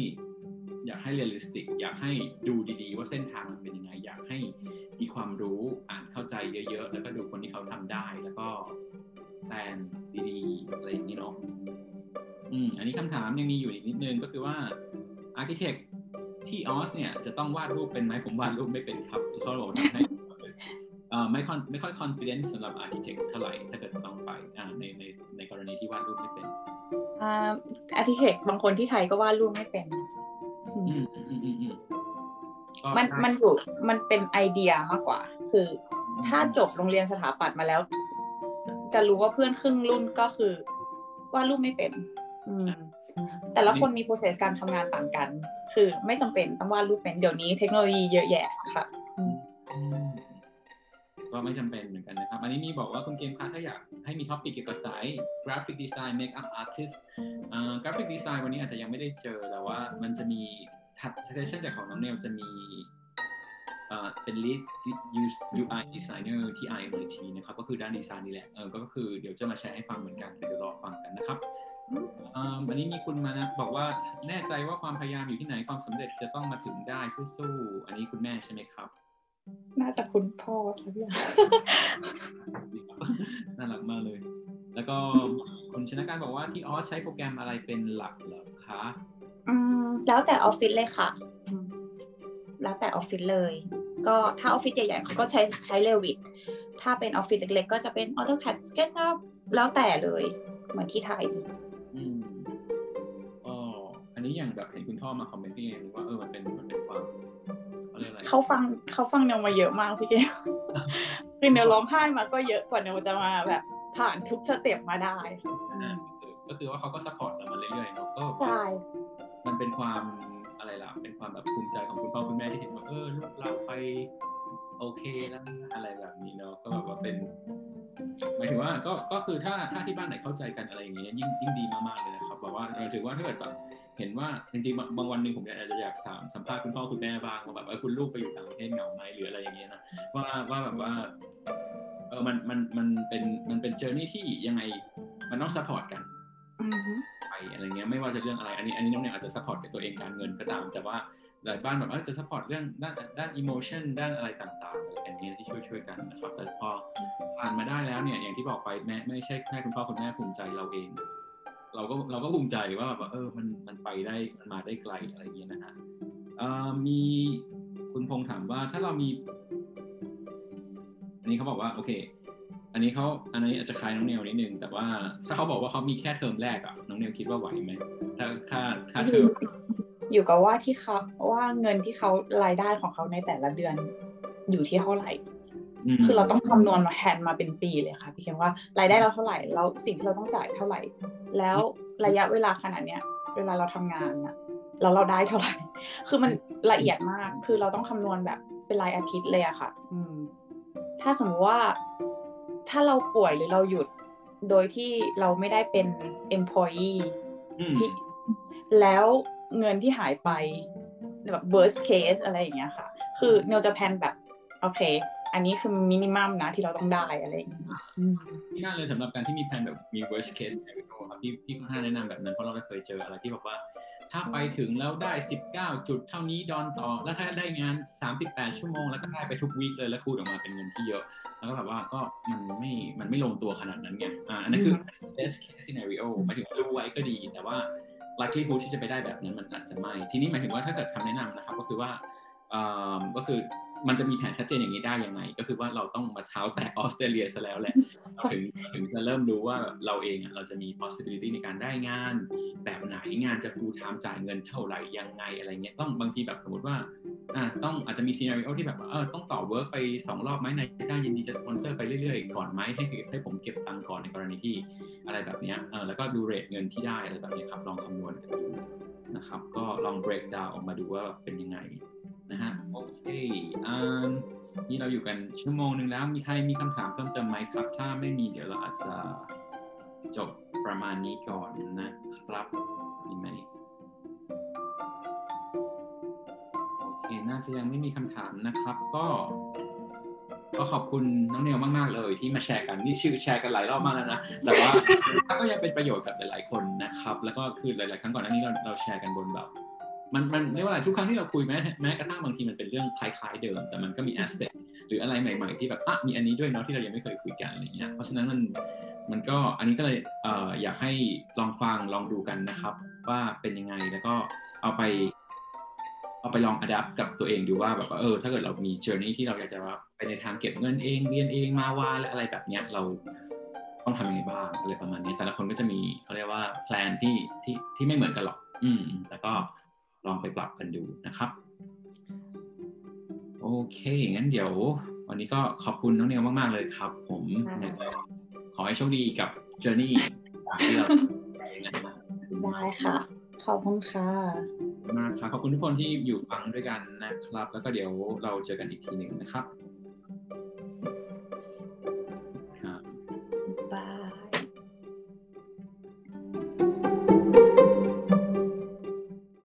อยากให้ realistic อยากให้ดูดีๆ ว่าเส้นทางมันเป็นยังไง อยากให้มีความรู้อ่านเข้าใจเยอะๆ แล้วก็ดูคนที่เขาทำได้ แล้วก็ plan ดีๆอะไรอย่างนี้เนาะอืมอันนี้คำถามยังมีอยู่อีกนิดนึงก็คือว่า Architect ที่ออสเนี่ยจะต้องวาดรูปเป็นไหมผมวาดรูปไม่เป็นครับเขาบอกทำให้เอ่อไม่ค่อยไม่ค่อย confidence สำหรับ architect เท่าไหร่ถ้าเกิดต้องไปอ่าในในใน กรณีที่วาดรูปไม่เป็นอ่า architect บางคนที่ไทยก็วาดรูปไม่เป็นอืมอืมอืมอืมอืมก็มันได้มันอยู่มันเป็นไอเดียมากกว่า คือ ถ้าจบโรงเรียนสถาปัตย์มาแล้ว จะรู้ว่าเพื่อนครึ่งรุ่นก็คือวาดรูปไม่เป็น อืมแต่ละคนมี process การทำงานต่างกัน คือไม่จำเป็นต้องวาดรูปเป็น เดี๋ยวนี้เทคโนโลยีเยอะแยะค่ะอืมอืมก็ ไม่จำเป็นเหมือนกันนะครับ อันนี้มีบอกว่าคุณเกมคะถ้าอยากให้มี topic เกี่ยวกับสาย graphic design makeup artist อ่า graphic design วันนี้อาจจะยังไม่ได้เจอแต่ว่ามันจะมีถัด session จากของน้องเนวจะมีเป็น lead UI designer ที่ RMIT นะครับ ก็คือด้านดีไซน์นี่แหละเออก็คือเดี๋ยวจะมาแชร์ให้ฟังเหมือนกันเดี๋ยวรอฟังกันนะครับอันนี้มีคุณมานะบอกว่าแน่ใจว่าความพยายามอยู่ที่ไหนความสำเร็จจะต้องมาถึงได้สู้ๆอันนี้คุณแม่ใช่ไหมครับ น่าจะคุณพ่อครับพี่น่ารักมากเลย แล้วก็คุณชนะการบอกว่าที่ออสใช้โปรแกรมอะไรเป็นหลักเหรอคะอืมแล้วแต่ออฟฟิศเลยค่ะอืมแล้วแต่ออฟฟิศเลย ก็ถ้าออฟฟิศใหญ่ๆเขาก็ใช้ใช้เรวิทถ้าเป็นออฟฟิศเล็กๆก็จะเป็น AutoCAD SketchUp แล้วแต่เลยเหมือนที่ไทยอืมอ๋ออันนี้อย่างแบบเห็นคุณพ่อมา comment ที่เองว่าเออมันเป็นมันเป็นความ เขาเรียกอะไรเขาฟังเขาฟังเนวมาเยอะมากพี่เกมคือเนวร้องไห้มาก็เยอะกว่าเนวจะมาแบบผ่านทุก step มาได้อ่าก็คือว่าเขาก็ support เรามาเรื่อยๆเนาะก็ใช่มันเป็นความอะไรล่ะ เป็นความแบบภูมิใจของคุณพ่อคุณแม่ที่เห็นว่าเออลูกเราไปโอเคแล้วนะอะไรแบบนี้เนาะก็แบบว่าเป็นหมายถึงว่าก็ก็คือถ้าถ้าที่บ้านไหนเข้าใจกันอะไรอย่างเงี้ยยิ่งยิ่งดีมากๆเลยนะครับแบบว่าเออถือว่าถ้าเกิดแบบ เห็นว่าจริงๆบางบางวันหนึ่งผมอาจจะอยากถามสัมภาษณ์คุณพ่อคุณแม่บ้างว่าแบบเออคุณลูกไปอยู่ต่างประเทศเหงาไหมหรืออะไรอย่างเงี้ยนะว่าว่าแบบว่าเออมันมันมันเป็นมันเป็น journey ที่ยังไงมันต้อง support กันอือฮึไปอะไรเงี้ยไม่ว่าจะเรื่องอะไรอันนี้อันนี้น้องเนี่ยอาจจะ support กับตัวเองการเงินก็ตาม แต่ว่าหลายบ้านแบบว่าจะ support เรื่องด้านด้าน emotion ด้านอะไรต่างๆอะไรอย่างเงี้ยที่ช่วยช่วยกันนะครับแต่พอผ่านมาได้แล้วเนี่ยอย่างที่บอกไปแม่ไม่ใช่แค่คุณพ่อคุณแม่ภูมิใจเราเอง เราก็เราก็ภูมิใจว่าแบบว่าเออมันมันไปได้มันมาได้ไกลอะไรอย่างเงี้ยนะฮะเอ่อมีคุณพงษ์ถามว่าถ้าเรามี อันนี้เขาบอกว่าโอเค อันนี้เขาอันนี้อาจจะคล้ายน้องเนวนิดนึงแต่ว่าถ้าเขาบอกว่าเขามีแค่เทอมแรกอะน้องเนวคิดว่าไหวไหมถ้าค่าค่าเทอมอยู่กับว่าที่เขาว่าเงินที่เขารายได้ของเขาในแต่ละเดือนอยู่ที่เท่าไหร่ม คือเราต้องคำนวณมาแทนมาเป็นปีเลยค่ะ พี่เคนว่ารายได้เราเท่าไหร่แล้วสิ่งที่เราต้องจ่ายเท่าไหร่ แล้วระยะเวลาขนาดเนี้ย เวลาเราทำงานอะแล้วเราได้เท่าไหร่ คือมันละเอียดมาก คือเราต้องคำนวณแบบเป็นรายอาทิตย์เลยอะค่ะ อืม ถ้าสมมติว่าถ้าเราป่วยหรือเราหยุดโดยที่เราไม่ได้เป็น employee อืมที่แล้วเงินที่หายไปแบบ worst case อะไรอย่างเงี้ยค่ะ คือเนวจะแพลนแบบ โอเค อันนี้คือมินิมัมนะที่เราต้องได้อะไรอย่างเงี้ยอืมที่น่าเลยสำหรับการที่มีแผนแบบมี worst case scenario ครับพี่พี่ค่อนข้างแนะนำแบบนั้นเพราะเราก็เคยเจออะไรที่บอกว่า ถ้าไปถึงแล้วได้ 19 จุดเท่านี้ดอนต่อ แล้วถ้าได้งาน 38 ชั่วโมง แล้วก็ได้ไปทุกวีคเลยแล้วคูณออกมาเป็นเงินที่เยอะ แล้วก็แบบว่าก็มันไม่มันไม่ลงตัวขนาดนั้นไงอ่าอันนั้นคือ best case scenario หมายถึงว่ารู้ไว้ก็ดีแต่ว่า likelihood ที่จะไปได้แบบนั้นมันอาจจะไม่ ทีนี้หมายถึงว่าถ้าเกิดคำแนะนำนะครับก็คือว่าอ่าก็คือ มันจะมีแผนชัดเจนอย่างนี้ได้ยังไง ก็คือว่าเราต้องมาเท้าแต่ออสเตรเลียซะแล้วแหละเราถึงถึงจะเริ่มดูว่าเราเองอะเราจะมี possibility ในการได้งาน แบบไหนงานจะ full time จ่ายเงินเท่าไหร่ยังไงอะไรเงี้ยต้องบางทีแบบสมมติว่าอ่าต้องอาจจะมี scenario ที่แบบว่าเออต้องต่อ work ไป 2 รอบไหมนายจ้างยินดีจะสปอนเซอร์ไปเรื่อยๆ ก่อนไหมให้ให้ผมเก็บตังค์ก่อนในกรณีที่อะไรแบบเนี้ยเออแล้วก็ดูเรทเงินที่ได้อะไรแบบนี้ครับลองคำนวณกันดูนะครับก็ลอง break down ออกมาดูว่าเป็นยังไง นะฮะโอเคอ่านี่เราอยู่กันชั่วโมงหนึ่งแล้ว มีใครมีคำถามเพิ่มเติมไหมครับ ถ้าไม่มีเดี๋ยวเราอาจจะจบประมาณนี้ก่อนนะครับมีไหมโอเค น่าจะยังไม่มีคำถามนะครับ ก็ ก็ขอบคุณน้องเนียวมาก ๆ เลยที่มาแชร์กัน นี่ชื่อแชร์กันหลายรอบมากแล้วนะ แต่ว่าก็ยังเป็นประโยชน์กับหลาย ๆ คนนะครับ แล้วก็คือหลาย ๆ ครั้งก่อนหน้านี้เราเราแชร์กันบนแบบ มันมันเรียกว่าอะไรทุกครั้งที่เราคุยแม้แม้กระทั่งบางทีมันเป็นเรื่องคล้ายๆเดิม แต่มันก็มีแอสเ c ทหรืออะไรใหม่ ๆ ที่แบบอะมีอันนี้ด้วยเนาะที่เรายังไม่เคยคุยกันอะไรเงี้ยเพราะฉะนั้นมันมันก็อันนี้ก็เลยเอ่ออยากให้ลองฟังลองดูกันนะครับ ว่าเป็นยังไงแล้วก็เอาไป เอาไปลองอัดแอปกับตัวเองดูว่าแบบว่าเออ ถ้าเกิดเรามีเจอร์นี่ที่เราอยากจะว่าไปในทางเก็บเงินเองเรียนเองมาว่าและอะไรแบบเนี้ยเราต้องทำยังไงบ้างอะไรประมาณนี้ แต่ละคนก็จะมีเขาเรียกว่าแพลนที่ที่ที่ไม่เหมือนกันหรอก อืมแล้วก็ ลองไปปรับกันดูนะครับ โอเคงั้นเดี๋ยว วันนี้ก็ขอบคุณน้องเนวมาก ๆ เลยครับ ผมค่ะแล้วก็ขอให้โชคดีกับเจอร์นี่ที่เราไปนะครับได้ค่ะ ขอบคุณค่ะมากครับขอบคุณทุกคนที่อยู่ฟังด้วยกันนะครับ แล้วก็เดี๋ยวเราเจอกันอีกทีหนึ่งนะครับ